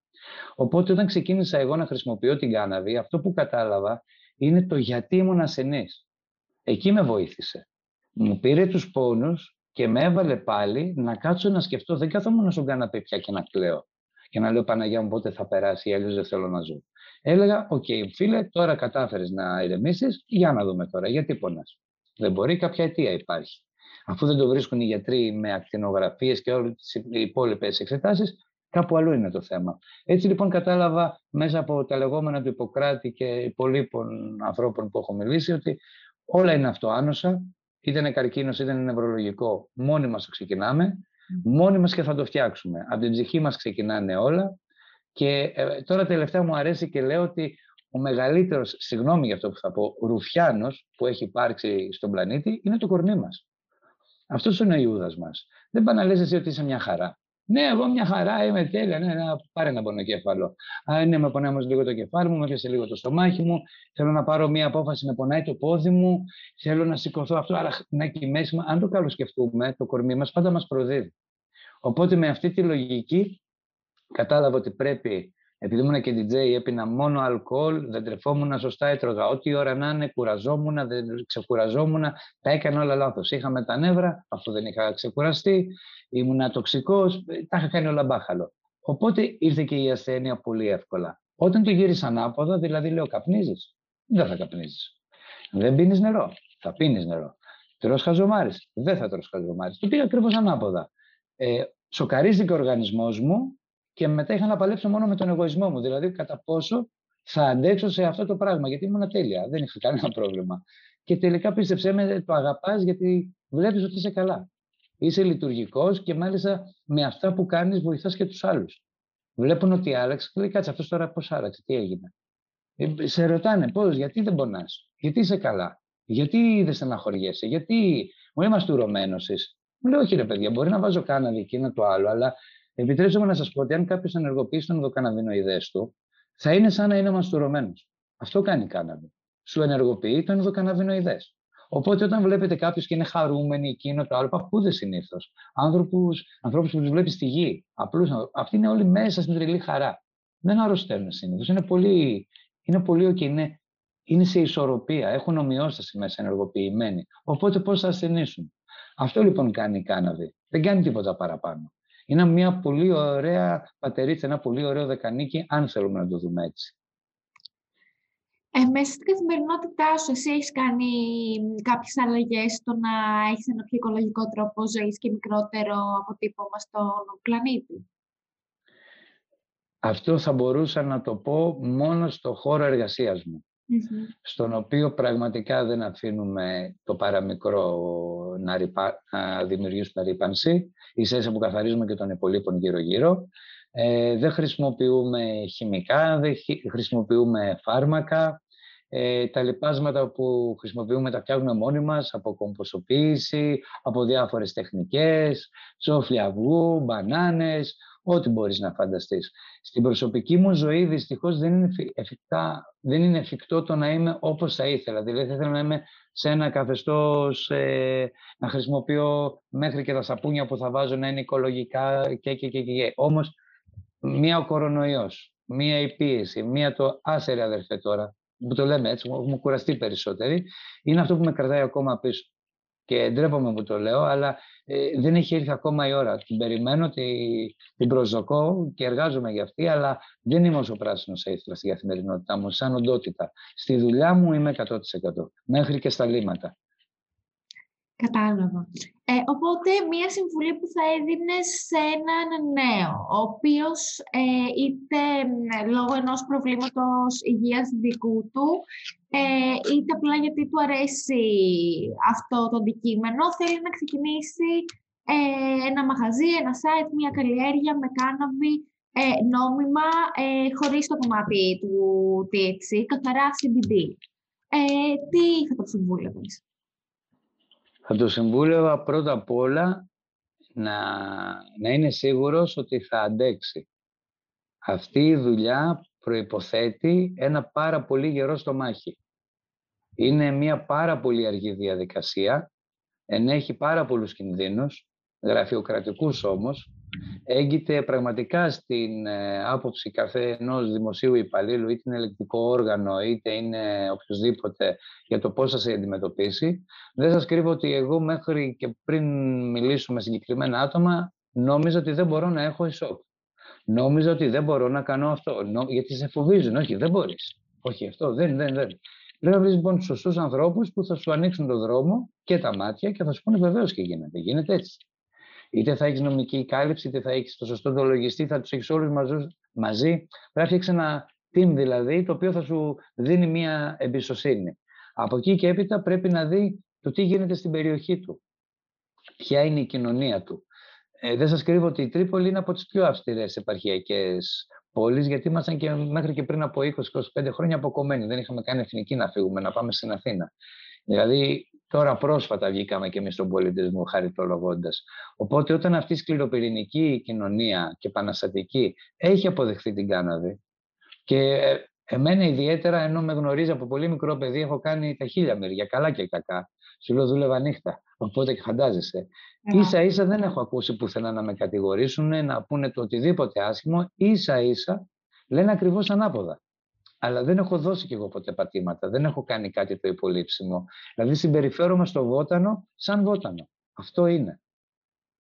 Οπότε όταν ξεκίνησα εγώ να χρησιμοποιώ την κάναβη, αυτό που κατάλαβα είναι το γιατί ήμουν ασθενής. Εκεί με βοήθησε. Μου πήρε τους πόνους και με έβαλε πάλι να κάτσω να σκεφτώ. Δεν κάθομαι στον καναπέ πια και να κλαίω. Και να λέω Παναγιά μου πότε θα περάσει, αλλιώς δεν θέλω να ζω. Έλεγα, OK, okay, φίλε, τώρα κατάφερες να ηρεμήσεις, για να δούμε τώρα, γιατί πονάς. Δεν μπορεί, κάποια αιτία υπάρχει. Αφού δεν το βρίσκουν οι γιατροί με ακτινογραφίες και όλες τις υπόλοιπες εξετάσεις, κάπου αλλού είναι το θέμα. Έτσι λοιπόν κατάλαβα μέσα από τα λεγόμενα του Ιπποκράτη και υπολοίπων ανθρώπων που έχω μιλήσει ότι όλα είναι αυτοάνοσα, είτε είναι καρκίνος είτε είναι νευρολογικό, μόνοι μας το ξεκινάμε, μόνοι μας και θα το φτιάξουμε. Από την ψυχή μας ξεκινάνε όλα και ε, τώρα τελευταία μου αρέσει και λέω ότι ο μεγαλύτερος, συγγνώμη για αυτό που θα πω, ρουφιάνος που έχει υπάρξει στον πλανήτη είναι το κορμί μας. Αυτός είναι ο Ιούδας μας. δεν πάνε να λες εσύ ότι είσαι μια χαρά. Ναι, εγώ μια χαρά είμαι τέλεια. Ναι, ναι, πάρε ένα πονοκέφαλο. Α, ναι, με πονάει όμως λίγο το κεφάλι μου, με πιάσε λίγο το στομάχι μου. Θέλω να πάρω μια απόφαση, με πονάει το πόδι μου. Θέλω να σηκωθώ αυτό. Άρα, να κοιμέσαι. Αν το καλοσκεφτούμε, το κορμί μας πάντα μας προδίδει. Οπότε με αυτή τη λογική κατάλαβα ότι πρέπει επειδή ήμουν και DJ, έπινα μόνο αλκοόλ, δεν τρεφόμουν σωστά, έτρωγα ό,τι ώρα να είναι, κουραζόμουν, δεν ξεκουραζόμουν, τα έκανα όλα λάθος. Είχαμε τα νεύρα, αυτό δεν είχα ξεκουραστεί, ήμουν τοξικός, τα είχα κάνει όλα μπάχαλο. Οπότε ήρθε και η ασθένεια πολύ εύκολα. Όταν το γύρισα ανάποδα, δηλαδή λέω καπνίζεις, δεν θα καπνίζεις. Δεν πίνεις νερό, θα πίνεις νερό. Τρώ χαζομάρε, δεν θα τρώ χαζομάρε. Το πήγα ακριβώς ανάποδα. Ε, σοκαρίστηκε ο οργανισμός μου και μετά είχα να παλέψω μόνο με τον εγωισμό μου. Δηλαδή, κατά πόσο θα αντέξω σε αυτό το πράγμα, γιατί ήμουν τέλεια, δεν είχα κανένα πρόβλημα. Και τελικά πίστεψέ με, το αγαπάς γιατί βλέπεις ότι είσαι καλά. Είσαι λειτουργικός και μάλιστα με αυτά που κάνεις βοηθάς και τους άλλους. Βλέπουν ότι άλλαξες και λέει: Κάτσε, αυτός τώρα πώς άλλαξε, τι έγινε. Ε, σε ρωτάνε πώς, γιατί δεν πονάς, γιατί είσαι καλά, γιατί δεν στεναχωριέσαι, γιατί μου είμαστε ουρωμένο. Μου λέει: Όχι, ρε παιδιά, μπορεί να βάζω κάναβι εκείνο το άλλο, αλλά Επιτρέψτε μου να σας πω ότι αν κάποιος ενεργοποιήσει τον ενδοκαναβινοειδές του, θα είναι σαν να είναι μαστουρωμένο. Αυτό κάνει κάναβι. Σου ενεργοποιεί το ενδοκαναβινοειδές. Οπότε όταν βλέπετε κάποιου και είναι χαρούμενοι, εκείνο το άλλο, παππούδες συνήθως. Ανθρώπους που τους βλέπεις στη γη. Απλούς, αυτοί είναι όλοι μέσα στην τρελή χαρά. Δεν αρρωσταίνουν συνήθως. Είναι πολύ, είναι πολύ okay, είναι, είναι σε ισορροπία. Έχουν ομοιόσταση μέσα ενεργοποιημένοι. Οπότε πώς θα ασθενήσουν. Αυτό λοιπόν κάνει η κάναβη. Δεν κάνει τίποτα παραπάνω. Είναι μια πολύ ωραία πατερίτσα, ένα πολύ ωραίο δεκανίκι, αν θέλουμε να το δούμε έτσι. Ε, μέσα στην καθημερινότητά σου, εσύ έχεις κάνει κάποιες αλλαγές στο να έχεις ένα πιο οικολογικό τρόπο ζωής και μικρότερο αποτύπωμα στον πλανήτη; Αυτό θα μπορούσα να το πω μόνο στο χώρο εργασίας μου στον οποίο πραγματικά δεν αφήνουμε το παραμικρό να, ρηπα, να δημιουργήσουμε ρήπανση, ίσα που καθαρίζουμε και των υπολείπων γύρω-γύρω. Ε, δεν χρησιμοποιούμε χημικά, δεν χρησιμοποιούμε φάρμακα. Ε, τα λοιπάσματα που χρησιμοποιούμε τα φτιάχνουμε μόνοι μας από κομποσοποίηση, από διάφορες τεχνικές, σόφλια αυγού, μπανάνες, ό,τι μπορείς να φανταστείς. Στην προσωπική μου ζωή δυστυχώς δεν είναι, εφικτά, δεν είναι εφικτό το να είμαι όπως θα ήθελα. Δηλαδή θα ήθελα να είμαι σε ένα καθεστώς, ε, να χρησιμοποιώ μέχρι και τα σαπούνια που θα βάζω να είναι οικολογικά και και και και. Όμως μία ο κορονοϊός, μία η πίεση, μία το άσερε αδερφέ τώρα, που το λέμε έτσι, μου κουραστεί περισσότεροι, είναι αυτό που με κρατάει ακόμα πίσω. Και ντρέπομαι που το λέω, αλλά ε, δεν έχει έρθει ακόμα η ώρα. Την περιμένω, τη, την προσδοκώ και εργάζομαι για αυτή, αλλά δεν είμαι όσο πράσινος ήθελα στη καθημερινότητά μου, σαν οντότητα. Στη δουλειά μου είμαι 100%, μέχρι και στα λίμματα. Κατάλαβα. Ε, οπότε, μία συμβουλή που θα έδινε σε έναν νέο, ο οποίος ε, είτε λόγω ενός προβλήματος υγείας δικού του, ε, είτε απλά γιατί του αρέσει αυτό το αντικείμενο, θέλει να ξεκινήσει ε, ένα μαγαζί, ένα site, μία καλλιέργεια με κάναβη ε, νόμιμα, ε, χωρίς το κομμάτι του THC, καθαρά CBD. Ε, τι θα το συμβούλευες; Θα το συμβούλευα πρώτα απ' όλα να, να είναι σίγουρος ότι θα αντέξει. Αυτή η δουλειά προϋποθέτει ένα πάρα πολύ γερό στομάχι. Είναι μια πάρα πολύ αργή διαδικασία, ενέχει πάρα πολλούς κινδύνους, γραφειοκρατικούς όμως, έγκυται πραγματικά στην ε, άποψη κάθε ενός δημοσίου υπαλλήλου, είτε είναι ελεκτικό όργανο, είτε είναι οποιοδήποτε, για το πώς θα σε αντιμετωπίσει. Δεν σας κρύβω ότι εγώ μέχρι και πριν μιλήσω με συγκεκριμένα άτομα, νόμιζα ότι δεν μπορώ να έχω ισόκ. Νόμιζα ότι δεν μπορώ να κάνω αυτό, γιατί σε φοβίζουν. Όχι, δεν μπορείς. Όχι, αυτό δεν, δεν, δεν. Πρέπει να βρεις λοιπόν τους σωστούς ανθρώπους που θα σου ανοίξουν τον δρόμο και τα μάτια και θα σου πούνε βεβαίως και γίνεται. Γίνεται έτσι. Είτε θα έχεις νομική κάλυψη, είτε θα έχεις το σωστό το λογιστή, θα τους έχεις όλους μαζί. Πρέπει να φτιάξεις ένα team δηλαδή, το οποίο θα σου δίνει μια εμπιστοσύνη. Από εκεί και έπειτα πρέπει να δει το τι γίνεται στην περιοχή του. Ποια είναι η κοινωνία του. Ε, δεν σας κρύβω ότι η Τρίπολη είναι από τις πιο αυστηρές επαρχιακές πόλεις, γιατί ήμασταν και μέχρι και πριν από 20-25 χρόνια αποκομμένοι. Δεν είχαμε κάνει εθνική να φύγουμε, να πάμε στην Αθήνα. Δηλαδή, Τώρα πρόσφατα βγήκαμε και εμείς στον πολιτισμό χαριτολογώντας. Οπότε όταν αυτή η σκληροπυρηνική κοινωνία και επαναστατική έχει αποδεχθεί την κάναβη και ε, εμένα ιδιαίτερα ενώ με γνωρίζει από πολύ μικρό παιδί έχω κάνει τα χίλια μεριά, καλά και κακά. Σου λέω δούλευα νύχτα, οπότε και φαντάζεσαι. Yeah. Ίσα ίσα δεν έχω ακούσει πουθενά να με κατηγορήσουν, να πούνε το οτιδήποτε άσχημο. Ίσα ίσα λένε ακριβώς ανάποδα αλλά δεν έχω δώσει κι εγώ ποτέ πατήματα, δεν έχω κάνει κάτι το υπολείψιμο. Δηλαδή συμπεριφέρομαι στο βότανο σαν βότανο. Αυτό είναι.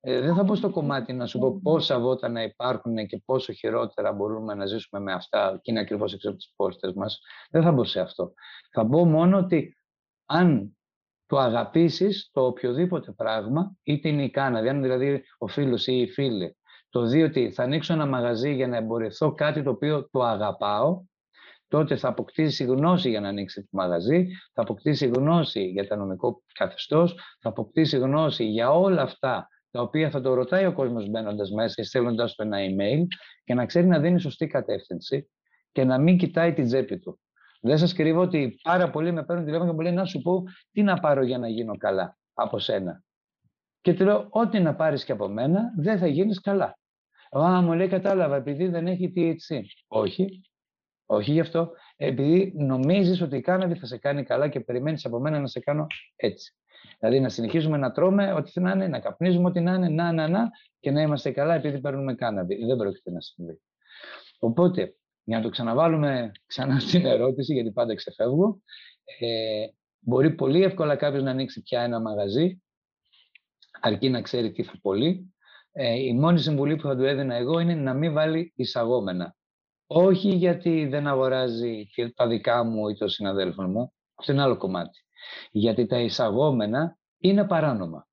Ε, δεν θα μπω στο κομμάτι να σου πω πόσα βότανα υπάρχουν και πόσο χειρότερα μπορούμε να ζήσουμε με αυτά και είναι ακριβώς έξω από τι πόρτες μας. Δεν θα μπω σε αυτό. Θα μπω μόνο ότι αν το αγαπήσεις το οποιοδήποτε πράγμα, είτε είναι η κάναδη, αν δηλαδή ο φίλος ή η φίλη, το δει ότι θα ανοίξω ένα μαγαζί για να εμπορευθώ κάτι το οποίο το αγαπάω, τότε θα αποκτήσει γνώση για να ανοίξει το μαγαζί, θα αποκτήσει γνώση για το νομικό καθεστώς, θα αποκτήσει γνώση για όλα αυτά τα οποία θα το ρωτάει ο κόσμος μπαίνοντας μέσα και στέλνοντας του ένα email και να ξέρει να δίνει σωστή κατεύθυνση και να μην κοιτάει την τσέπη του. Δεν σας κρύβω ότι πάρα πολλοί με παίρνουν τηλέφωνο και μου λένε να σου πω τι να πάρω για να γίνω καλά από σένα. Και του λέω, ό,τι να πάρεις και από μένα, δεν θα γίνεις καλά. Α, μου λέει, κατάλαβα, επειδή δεν έχει THC. Όχι, όχι γι' αυτό. Επειδή νομίζεις ότι η κάναβη θα σε κάνει καλά και περιμένεις από μένα να σε κάνω έτσι. Δηλαδή να συνεχίζουμε να τρώμε ό,τι να είναι, να καπνίζουμε ό,τι να είναι, να, να, να και να είμαστε καλά επειδή παίρνουμε κάναβη. Δεν πρόκειται να συμβεί. Οπότε, για να το ξαναβάλουμε ξανά στην ερώτηση, γιατί πάντα ξεφεύγω, ε, μπορεί πολύ εύκολα κάποιος να ανοίξει πια ένα μαγαζί, αρκεί να ξέρει τι θα πωλεί. Ε, η μόνη συμβουλή που θα του έδινα εγώ είναι να μην βάλει εισαγόμενα. Όχι γιατί δεν αγοράζει τα δικά μου ή των συναδέλφων μου, αυτό είναι άλλο κομμάτι. Γιατί τα εισαγόμενα είναι παράνομα.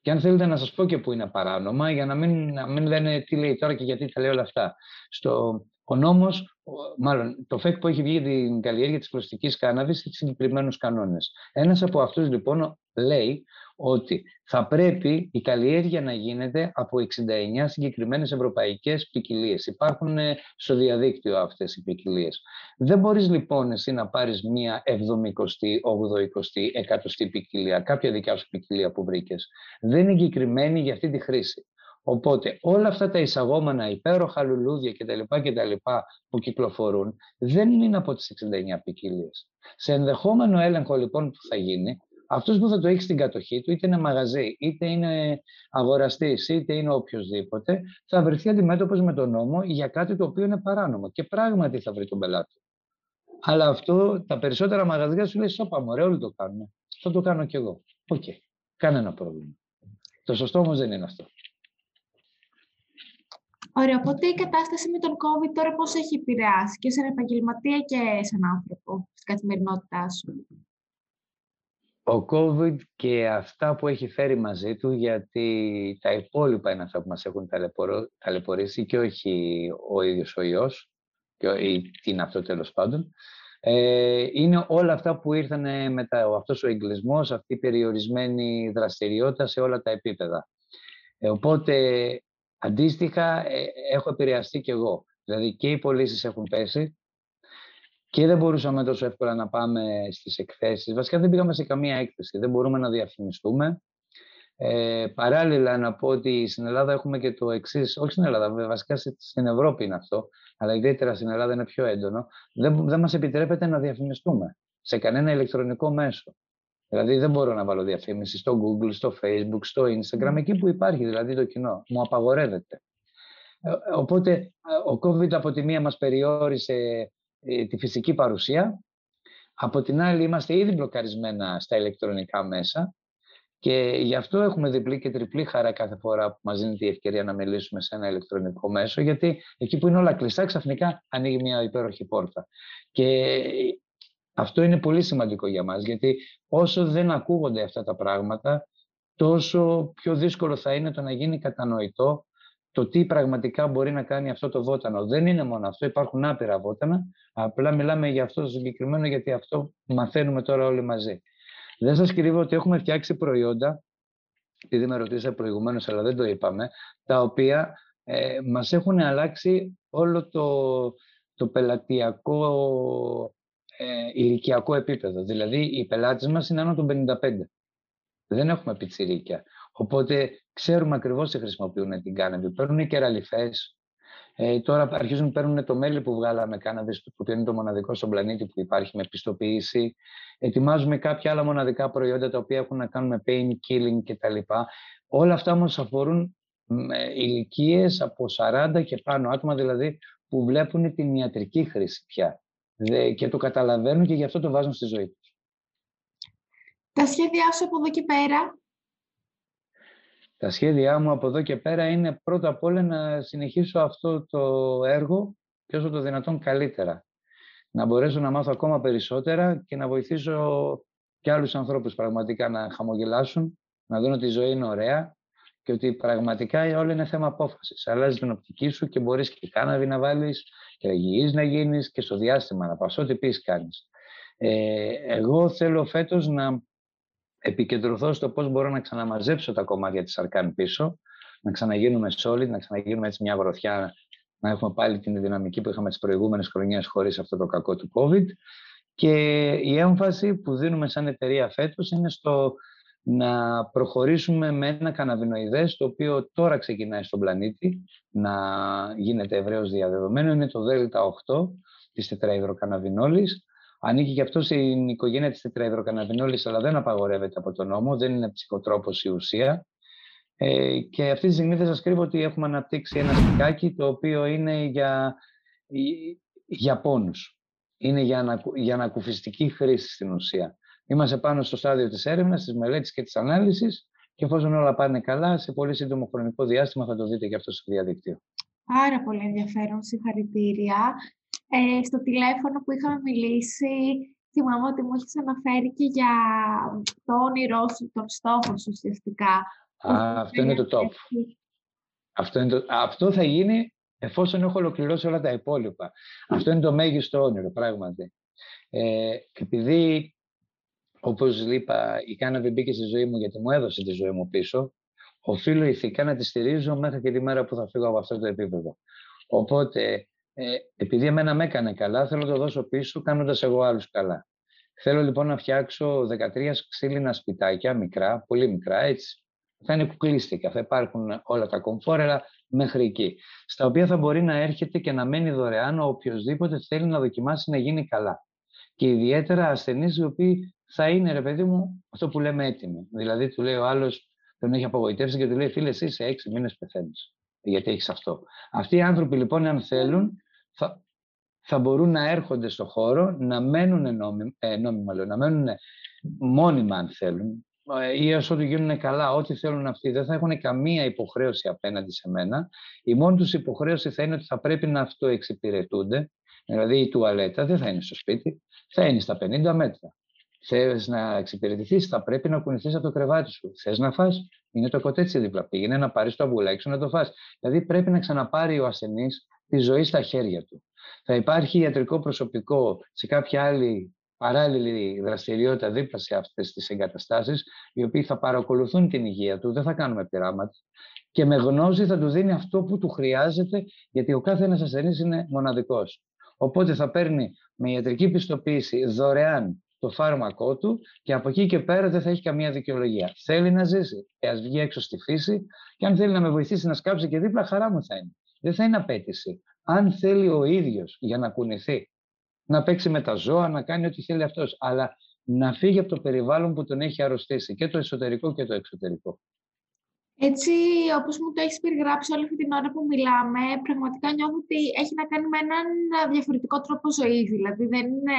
Και αν θέλετε να σας πω και που είναι παράνομα, για να μην, να μην λένε τι λέει τώρα και γιατί τα λέει όλα αυτά. Στο, ο νόμος, μάλλον το ΦΕΚ που έχει βγει για την καλλιέργεια της προστικής κάναβης έχει συγκεκριμένους κανόνες. Ένας από αυτούς λοιπόν λέει ότι θα πρέπει η καλλιέργεια να γίνεται από 69 συγκεκριμένες ευρωπαϊκές ποικιλίες. Υπάρχουν ε, στο διαδίκτυο αυτές οι ποικιλίες. Δεν μπορείς λοιπόν εσύ να πάρεις μία 70η, 80η, 100η ποικιλία, κάποια δικιά σου ποικιλία που βρήκες. Δεν είναι εγκεκριμένη για αυτή τη χρήση. Οπότε όλα αυτά τα εισαγόμενα υπέροχα λουλούδια κτλ. κτλ που κυκλοφορούν δεν είναι από τις 69 ποικιλίες. Σε ενδεχόμενο έλεγχο λοιπόν που θα γίνει, αυτός που θα το έχει στην κατοχή του, είτε είναι μαγαζί, είτε είναι αγοραστής, είτε είναι οποιοδήποτε, θα βρεθεί αντιμέτωπος με τον νόμο για κάτι το οποίο είναι παράνομο και πράγματι θα βρει τον πελάτη. Αλλά αυτό τα περισσότερα μαγαζιά σου λέει σώπα μου, όλοι το κάνουν. Θα το κάνω κι εγώ. OK, okay. κανένα πρόβλημα. Το σωστό όμως δεν είναι αυτό. Ωραία, οπότε η κατάσταση με τον COVID τώρα πώς έχει επηρεάσει και σαν επαγγελματία και σαν άνθρωπο στην καθημερινότητά σου; Ο COVID και αυτά που έχει φέρει μαζί του, γιατί τα υπόλοιπα είναι αυτά που μας έχουν ταλαιπωρήσει και όχι ο ίδιος ο ιός, και ή τι είναι αυτό τέλος πάντων, ε, είναι όλα αυτά που ήρθαν μετά, αυτός ο εγκλισμός, αυτή η περιορισμένη δραστηριότητα σε όλα τα επίπεδα. Ε, οπότε Αντίστοιχα, ε, έχω επηρεαστεί κι εγώ. Δηλαδή και οι πωλήσεις έχουν πέσει και δεν μπορούσαμε τόσο εύκολα να πάμε στις εκθέσεις. Βασικά δεν πήγαμε σε καμία έκθεση, δεν μπορούμε να διαφημιστούμε. Ε, παράλληλα να πω ότι στην Ελλάδα έχουμε και το εξής, όχι στην Ελλάδα, βασικά στην Ευρώπη είναι αυτό, αλλά ιδιαίτερα στην Ελλάδα είναι πιο έντονο, δεν, δεν μας επιτρέπεται να διαφημιστούμε σε κανένα ηλεκτρονικό μέσο. Δηλαδή δεν μπορώ να βάλω διαφήμιση στο Google, στο Facebook, στο Instagram, εκεί που υπάρχει δηλαδή το κοινό. Μου απαγορεύεται. Ε, οπότε ε, ο COVID από τη μία μας περιόρισε ε, τη φυσική παρουσία, από την άλλη είμαστε ήδη μπλοκαρισμένα στα ηλεκτρονικά μέσα και γι' αυτό έχουμε διπλή και τριπλή χαρά κάθε φορά που μας δίνει η ευκαιρία να μιλήσουμε σε ένα ηλεκτρονικό μέσο, γιατί εκεί που είναι όλα κλειστά ξαφνικά ανοίγει μια υπέροχη πόρτα. Και αυτό είναι πολύ σημαντικό για μας, γιατί όσο δεν ακούγονται αυτά τα πράγματα, τόσο πιο δύσκολο θα είναι το να γίνει κατανοητό το τι πραγματικά μπορεί να κάνει αυτό το βότανο. Δεν είναι μόνο αυτό, υπάρχουν άπειρα βότανα, απλά μιλάμε για αυτό το συγκεκριμένο, γιατί αυτό μαθαίνουμε τώρα όλοι μαζί. Δεν σας κρύβω ότι έχουμε φτιάξει προϊόντα, επειδή με ρωτήσατε προηγουμένως, αλλά δεν το είπαμε, τα οποία ε, μας έχουν αλλάξει όλο το, το πελατειακό ε, ηλικιακό επίπεδο. Δηλαδή, οι πελάτες μας είναι άνω των 55. Δεν έχουμε πιτσιρίκια. Οπότε ξέρουμε ακριβώς τι χρησιμοποιούν την κάναβη. Παίρνουν κεραλιφές. Ε, τώρα αρχίζουν να παίρνουν το μέλι που βγάλαμε κάναβη, το οποίο είναι το μοναδικό στον πλανήτη που υπάρχει με πιστοποίηση. Ετοιμάζουμε κάποια άλλα μοναδικά προϊόντα τα οποία έχουν να κάνουν με pain killing κτλ. Όλα αυτά όμως αφορούν ηλικίες από 40 και πάνω, άτομα δηλαδή που βλέπουν την ιατρική χρήση πια και το καταλαβαίνουν και γι' αυτό το βάζουν στη ζωή τους. Τα σχέδιά σου από εδώ και πέρα; Τα σχέδιά μου από εδώ και πέρα είναι πρώτα απ' όλα να συνεχίσω αυτό το έργο και όσο το δυνατόν καλύτερα. Να μπορέσω να μάθω ακόμα περισσότερα και να βοηθήσω και άλλους ανθρώπους πραγματικά να χαμογελάσουν, να δουν ότι η ζωή είναι ωραία και ότι πραγματικά όλο είναι θέμα απόφασης. Αλλάζεις την οπτική σου και μπορείς και κάναβι να βάλεις και υγιής να γίνεις και στο διάστημα να πας. Ό,τι πεις κάνεις. Ε, εγώ θέλω φέτος να επικεντρωθώ στο πώς μπορώ να ξαναμαζέψω τα κομμάτια της Αρκάν πίσω, να ξαναγίνουμε solid, να ξαναγίνουμε έτσι μια βροθιά, να έχουμε πάλι την δυναμική που είχαμε τις προηγούμενες χρονιές χωρίς αυτό το κακό του COVID. Και η έμφαση που δίνουμε σαν εταιρεία φέτος είναι στο να προχωρήσουμε με ένα καναβινοειδές το οποίο τώρα ξεκινάει στον πλανήτη να γίνεται ευρέως διαδεδομένο. Είναι το ΔΕΛΤΑ8 της τετραϊδροκαναβινόλης. Ανήκει και αυτό στην οικογένεια της τετραϊδροκαναβινόλης, αλλά δεν απαγορεύεται από τον νόμο, δεν είναι ψυχοτρόπος η ουσία. Ε, και αυτή τη στιγμή δεν σας κρύβω ότι έχουμε αναπτύξει ένα σπικάκι το οποίο είναι για, για πόνους. Είναι για, για ανακουφιστική χρήση στην ουσία. Είμαστε πάνω στο στάδιο της έρευνας, της μελέτης και της ανάλυσης και εφόσον όλα πάνε καλά, σε πολύ σύντομο χρονικό διάστημα θα το δείτε και αυτό στο διαδίκτυο. Πάρα πολύ ενδιαφέρον, συγχαρητήρια. Ε, στο τηλέφωνο που είχαμε μιλήσει, θυμάμαι ότι μου έχεις αναφέρει και για το όνειρό σου, τον στόχο σου ουσιαστικά. Α, αυτό είναι το top. Αυτό, είναι το, αυτό θα γίνει εφόσον έχω ολοκληρώσει όλα τα υπόλοιπα. Αυτό είναι το μέγιστο όνειρο, πράγματι. Ε, επειδή Όπως είπα, η κάναβη μπήκε στη ζωή μου γιατί μου έδωσε τη ζωή μου πίσω. Οφείλω ηθικά να τη στηρίζω μέχρι και τη μέρα που θα φύγω από αυτό το επίπεδο. Οπότε, ε, επειδή εμένα με έκανε καλά, θέλω να το δώσω πίσω κάνοντας εγώ άλλους καλά. Θέλω λοιπόν να φτιάξω 13 ξύλινα σπιτάκια, μικρά, πολύ μικρά, έτσι. Θα είναι κουκλίστικα, θα υπάρχουν όλα τα κομφόρελα μέχρι εκεί. Στα οποία θα μπορεί να έρχεται και να μένει δωρεάν ο οποιοδήποτε θέλει να δοκιμάσει να γίνει καλά. Και ιδιαίτερα ασθενείς οι οποίοι θα είναι, ρε παιδί μου, αυτό που λέμε έτοιμο. Δηλαδή, του λέει ο άλλος, τον έχει απογοητεύσει και του λέει: Φίλες, εσύ σε έξι μήνες πεθαίνεις. Γιατί έχεις αυτό. Αυτοί οι άνθρωποι, λοιπόν, αν θέλουν, θα, θα μπορούν να έρχονται στο χώρο, να μένουν νόμιμα, ε, νόμιμα λέω, να μένουν μόνιμα, αν θέλουν, ε, ή όσο του γίνουν καλά, ό,τι θέλουν αυτοί, δεν θα έχουν καμία υποχρέωση απέναντι σε μένα. Η μόνη τους υποχρέωση θα είναι ότι θα πρέπει να αυτοεξυπηρετούνται. Δηλαδή η τουαλέτα δεν θα είναι στο σπίτι, θα είναι στα 50 μέτρα. Θες να εξυπηρετηθείς, θα πρέπει να κουνηθείς από το κρεβάτι σου. Θες να φά, είναι το κοτέτσι δίπλα. Πήγαινε να πάρεις το αμπουλάκι σου να το φά. Δηλαδή πρέπει να ξαναπάρει ο ασθενής τη ζωή στα χέρια του. Θα υπάρχει ιατρικό προσωπικό σε κάποια άλλη παράλληλη δραστηριότητα δίπλα σε αυτές τις εγκαταστάσεις, οι οποίοι θα παρακολουθούν την υγεία του, δεν θα κάνουμε πειράματα και με γνώση θα του δίνει αυτό που του χρειάζεται, γιατί ο κάθε ένας ασθενής είναι μοναδικός. Οπότε θα παίρνει με ιατρική πιστοποίηση δωρεάν το φάρμακό του και από εκεί και πέρα δεν θα έχει καμία δικαιολογία. Θέλει να ζήσει, και ας βγει έξω στη φύση και αν θέλει να με βοηθήσει να σκάψει και δίπλα, χαρά μου θα είναι. Δεν θα είναι απέτηση. Αν θέλει ο ίδιος για να κουνηθεί, να παίξει με τα ζώα, να κάνει ό,τι θέλει αυτός, αλλά να φύγει από το περιβάλλον που τον έχει αρρωστήσει, και το εσωτερικό και το εξωτερικό. Έτσι, όπως μου το έχεις περιγράψει όλη αυτή την ώρα που μιλάμε, πραγματικά νιώθω ότι έχει να κάνει με έναν διαφορετικό τρόπο ζωής. Δηλαδή, δεν είναι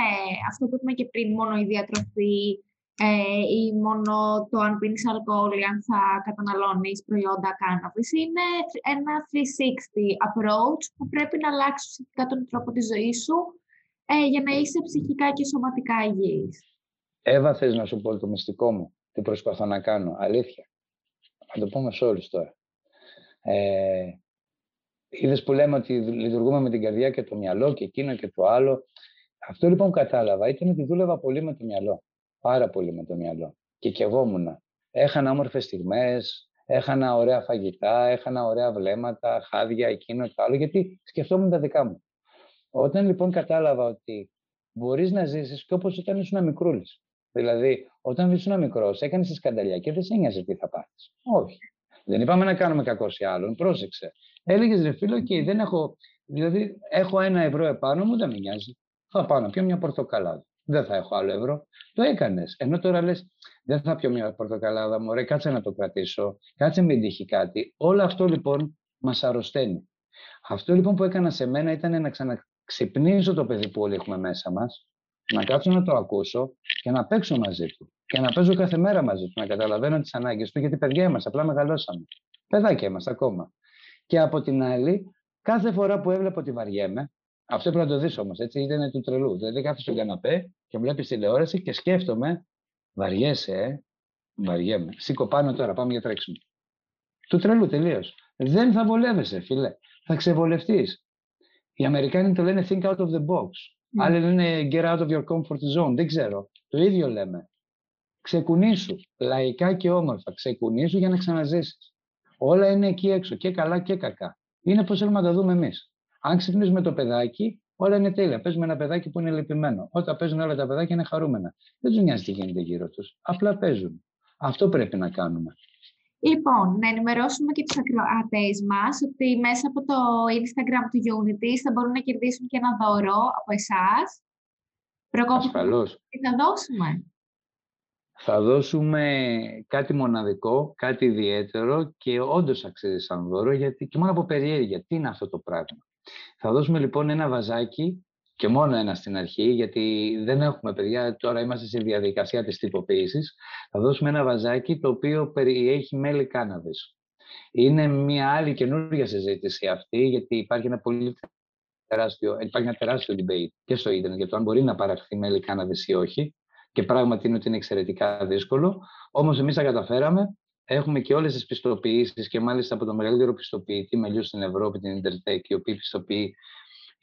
αυτό που είπαμε και πριν, μόνο η διατροφή ε, ή μόνο το αν πίνεις αλκοόλ ή αν θα καταναλώνεις προϊόντα κάναβης. Είναι ένα 360 approach που πρέπει να αλλάξεις ουσιαστικά τον τρόπο της ζωής σου ε, για να είσαι ψυχικά και σωματικά υγιής. Εύα, θες να σου πω το μυστικό μου, τι προσπαθώ να κάνω, αλήθεια. Θα το πούμε σε όλους τώρα. Ε, είδες που λέμε ότι λειτουργούμε με την καρδιά και το μυαλό και εκείνο και το άλλο. Αυτό λοιπόν που κατάλαβα ήταν ότι δούλευα πολύ με το μυαλό. Πάρα πολύ με το μυαλό. Και κεγόμουν. Έχανα όμορφες στιγμές, έχανα ωραία φαγητά, έχανα ωραία βλέμματα, χάδια, εκείνο το άλλο, γιατί σκεφτόμουν τα δικά μου. Όταν λοιπόν κατάλαβα ότι μπορείς να ζήσεις και όπως όταν ήσουν μικρούλης. Δηλαδή, όταν ήσουν μικρός, έκανες τη σκανταλιά και δεν σε νοιάζει τι θα πάθει. Όχι. Δεν είπαμε να κάνουμε κακό σε άλλον. Πρόσεξε. Έλεγες ρε φίλο, και δεν έχω. Δηλαδή, έχω ένα ευρώ επάνω μου, δεν με νοιάζει. Θα πάω να πιω μια πορτοκαλάδα. Δεν θα έχω άλλο ευρώ. Το έκανες. Ενώ τώρα λες, δεν θα πιω μια πορτοκαλάδα, μωρέ, κάτσε να το κρατήσω. Κάτσε μην τύχει κάτι. Όλο αυτό λοιπόν μας αρρωσταίνει. Αυτό λοιπόν που έκανα σε μένα ήταν να ξαναξυπνήσω το παιδί που όλοι έχουμε μέσα μας, να κάτσω να το ακούσω και να παίξω μαζί του. Και να παίζω κάθε μέρα μαζί του, να καταλαβαίνω τις ανάγκες του, γιατί παιδιά είμαστε, απλά μεγαλώσαμε. Παιδάκια είμαστε ακόμα. Και από την άλλη, κάθε φορά που έβλεπα ότι βαριέμαι, αυτό πρέπει να το δεις όμως, έτσι, ήταν του τρελού. Δηλαδή, κάθεσαι στον καναπέ και βλέπεις τηλεόραση και σκέφτομαι, βαριέσαι, ε, βαριέμαι. Σήκω πάνω τώρα, πάμε για τρέξιμο. Του τρελού τελείως. Δεν θα βολεύεσαι, φίλε. Θα ξεβολευτείς. Οι Αμερικάνοι το λένε think out of the box. Mm. Άλλοι λένε get out of your comfort zone. Δεν ξέρω. Το ίδιο λέμε. Ξεκουνήσου. Λαϊκά και όμορφα. Ξεκουνήσου για να ξαναζήσεις. Όλα είναι εκεί έξω. Και καλά και κακά. Είναι πώ θέλουμε να τα δούμε εμείς. Αν ξυπνήσουμε το παιδάκι, όλα είναι τέλεια. Παίζουμε ένα παιδάκι που είναι λυπημένο. Όταν παίζουν όλα τα παιδάκια είναι χαρούμενα. Δεν τους νοιάζει τι γίνεται γύρω τους. Απλά παίζουν. Αυτό πρέπει να κάνουμε. Λοιπόν, να ενημερώσουμε και τους ακροατές μας ότι μέσα από το Instagram του Unity θα μπορούν να κερδίσουν και ένα δώρο από εσάς. Ασφαλώς. Τι θα δώσουμε. Θα δώσουμε κάτι μοναδικό, κάτι ιδιαίτερο και όντως αξίζει σαν δώρο γιατί και μόνο από περιέργεια. Τι είναι αυτό το πράγμα; Θα δώσουμε λοιπόν ένα βαζάκι και μόνο ένα στην αρχή, γιατί δεν έχουμε παιδιά, τώρα είμαστε στη διαδικασία της τυποποίησης. Θα δώσουμε ένα βαζάκι το οποίο περιέχει μέλι κάναβης. Είναι μια άλλη καινούργια συζήτηση αυτή, γιατί υπάρχει ένα πολύ τεράστιο, υπάρχει ένα τεράστιο debate και στο ίντερνετ για το αν μπορεί να παραχθεί μέλι κάναβης ή όχι. Και πράγματι είναι ότι είναι εξαιρετικά δύσκολο. Όμως εμείς τα καταφέραμε. Έχουμε και όλες τις πιστοποιήσεις και μάλιστα από το μεγαλύτερο πιστοποιητή μελιού στην Ευρώπη, την Intertech, η οποία πιστοποιεί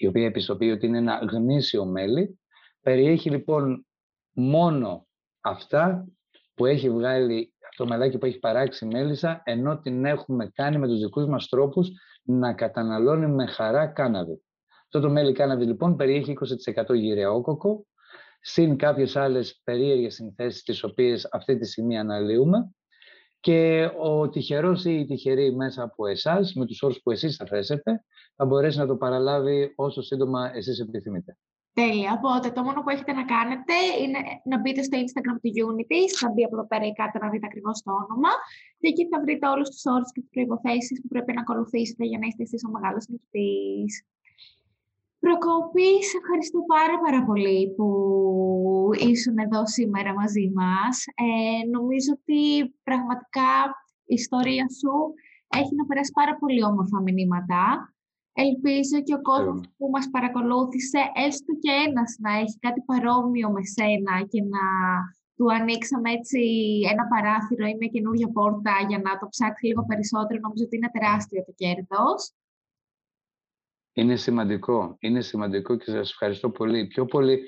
η οποία επιστοποιεί ότι είναι ένα γνήσιο μέλι. Περιέχει λοιπόν μόνο αυτά που έχει βγάλει το μελάκι που έχει παράξει μέλισσα, ενώ την έχουμε κάνει με τους δικούς μας τρόπους να καταναλώνει με χαρά κάναβη. Αυτό το μέλι κάναβη λοιπόν περιέχει 20% γυρεόκοκο, συν κάποιες άλλες περίεργες συνθέσεις τις οποίες αυτή τη στιγμή αναλύουμε και ο τυχερός ή η τυχερή μέσα από εσάς, με τους όρους που εσείς θα θέσετε, θα μπορέσει να το παραλάβει όσο σύντομα εσείς επιθυμείτε. Τέλεια. Οπότε το μόνο που έχετε να κάνετε είναι να μπείτε στο Instagram του Unity, θα μπει από εδώ πέρα ή κάτω να δείτε ακριβώς το όνομα. Και εκεί θα βρείτε όλους τους όρους και τις προποθέσει που πρέπει να ακολουθήσετε για να είστε εσείς ο μεγάλος νικητής. Προκόπη, σε ευχαριστώ πάρα πάρα πολύ που ήσουν εδώ σήμερα μαζί μας. Ε, νομίζω ότι πραγματικά η ιστορία σου έχει να περάσει πάρα πολύ όμορφα μηνύματα. Ελπίζω και ο κόσμος που μας παρακολούθησε, έστω και ένας να έχει κάτι παρόμοιο με σένα και να του ανοίξαμε έτσι ένα παράθυρο ή μια καινούργια πόρτα για να το ψάξει λίγο περισσότερο. Νομίζω ότι είναι τεράστιο το κέρδος. Είναι σημαντικό. Είναι σημαντικό και σας ευχαριστώ πολύ. Πιο πολύ,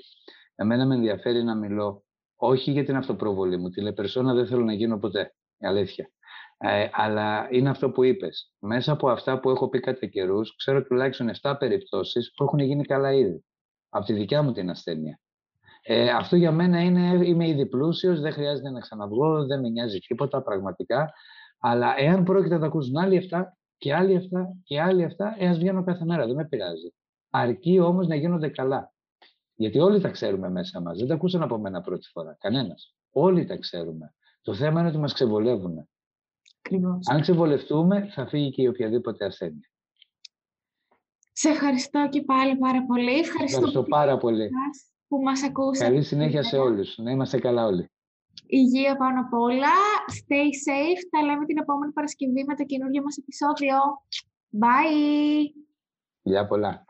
εμένα με ενδιαφέρει να μιλώ όχι για την αυτοπροβολή μου. Τηλεπερσόνα δεν θέλω να γίνω ποτέ. Η αλήθεια. Ε, αλλά είναι αυτό που είπες. Μέσα από αυτά που έχω πει κατά καιρούς, ξέρω τουλάχιστον 7 περιπτώσεις που έχουν γίνει καλά ήδη. Από τη δικιά μου την ασθένεια. Ε, αυτό για μένα είναι, είμαι ήδη πλούσιος, δεν χρειάζεται να ξαναβγώ, δεν με νοιάζει τίποτα πραγματικά. Αλλά εάν πρόκειται να τα ακούσουν άλλοι αυτά και άλλοι αυτά και άλλοι αυτά, ε, ας βγαίνω κάθε μέρα, δεν με πειράζει. Αρκεί όμως να γίνονται καλά. Γιατί όλοι τα ξέρουμε μέσα μας. Δεν τα ακούσαν από μένα πρώτη φορά. Κανένας. Όλοι τα ξέρουμε. Το θέμα είναι ότι μας ξεβολεύουν. Αν ξεβολευτούμε, θα φύγει και η οποιαδήποτε ασθένεια. Σε ευχαριστώ και πάλι πάρα πολύ. Ευχαριστώ, ευχαριστώ πάρα πολύ που μας ακούσατε. Καλή συνέχεια σε όλους. Να είμαστε καλά όλοι υγεία πάνω απ' όλα. Stay safe. Τα λέμε την επόμενη Παρασκευή με το καινούργιο μας επεισόδιο. Bye! Γεια πολλά!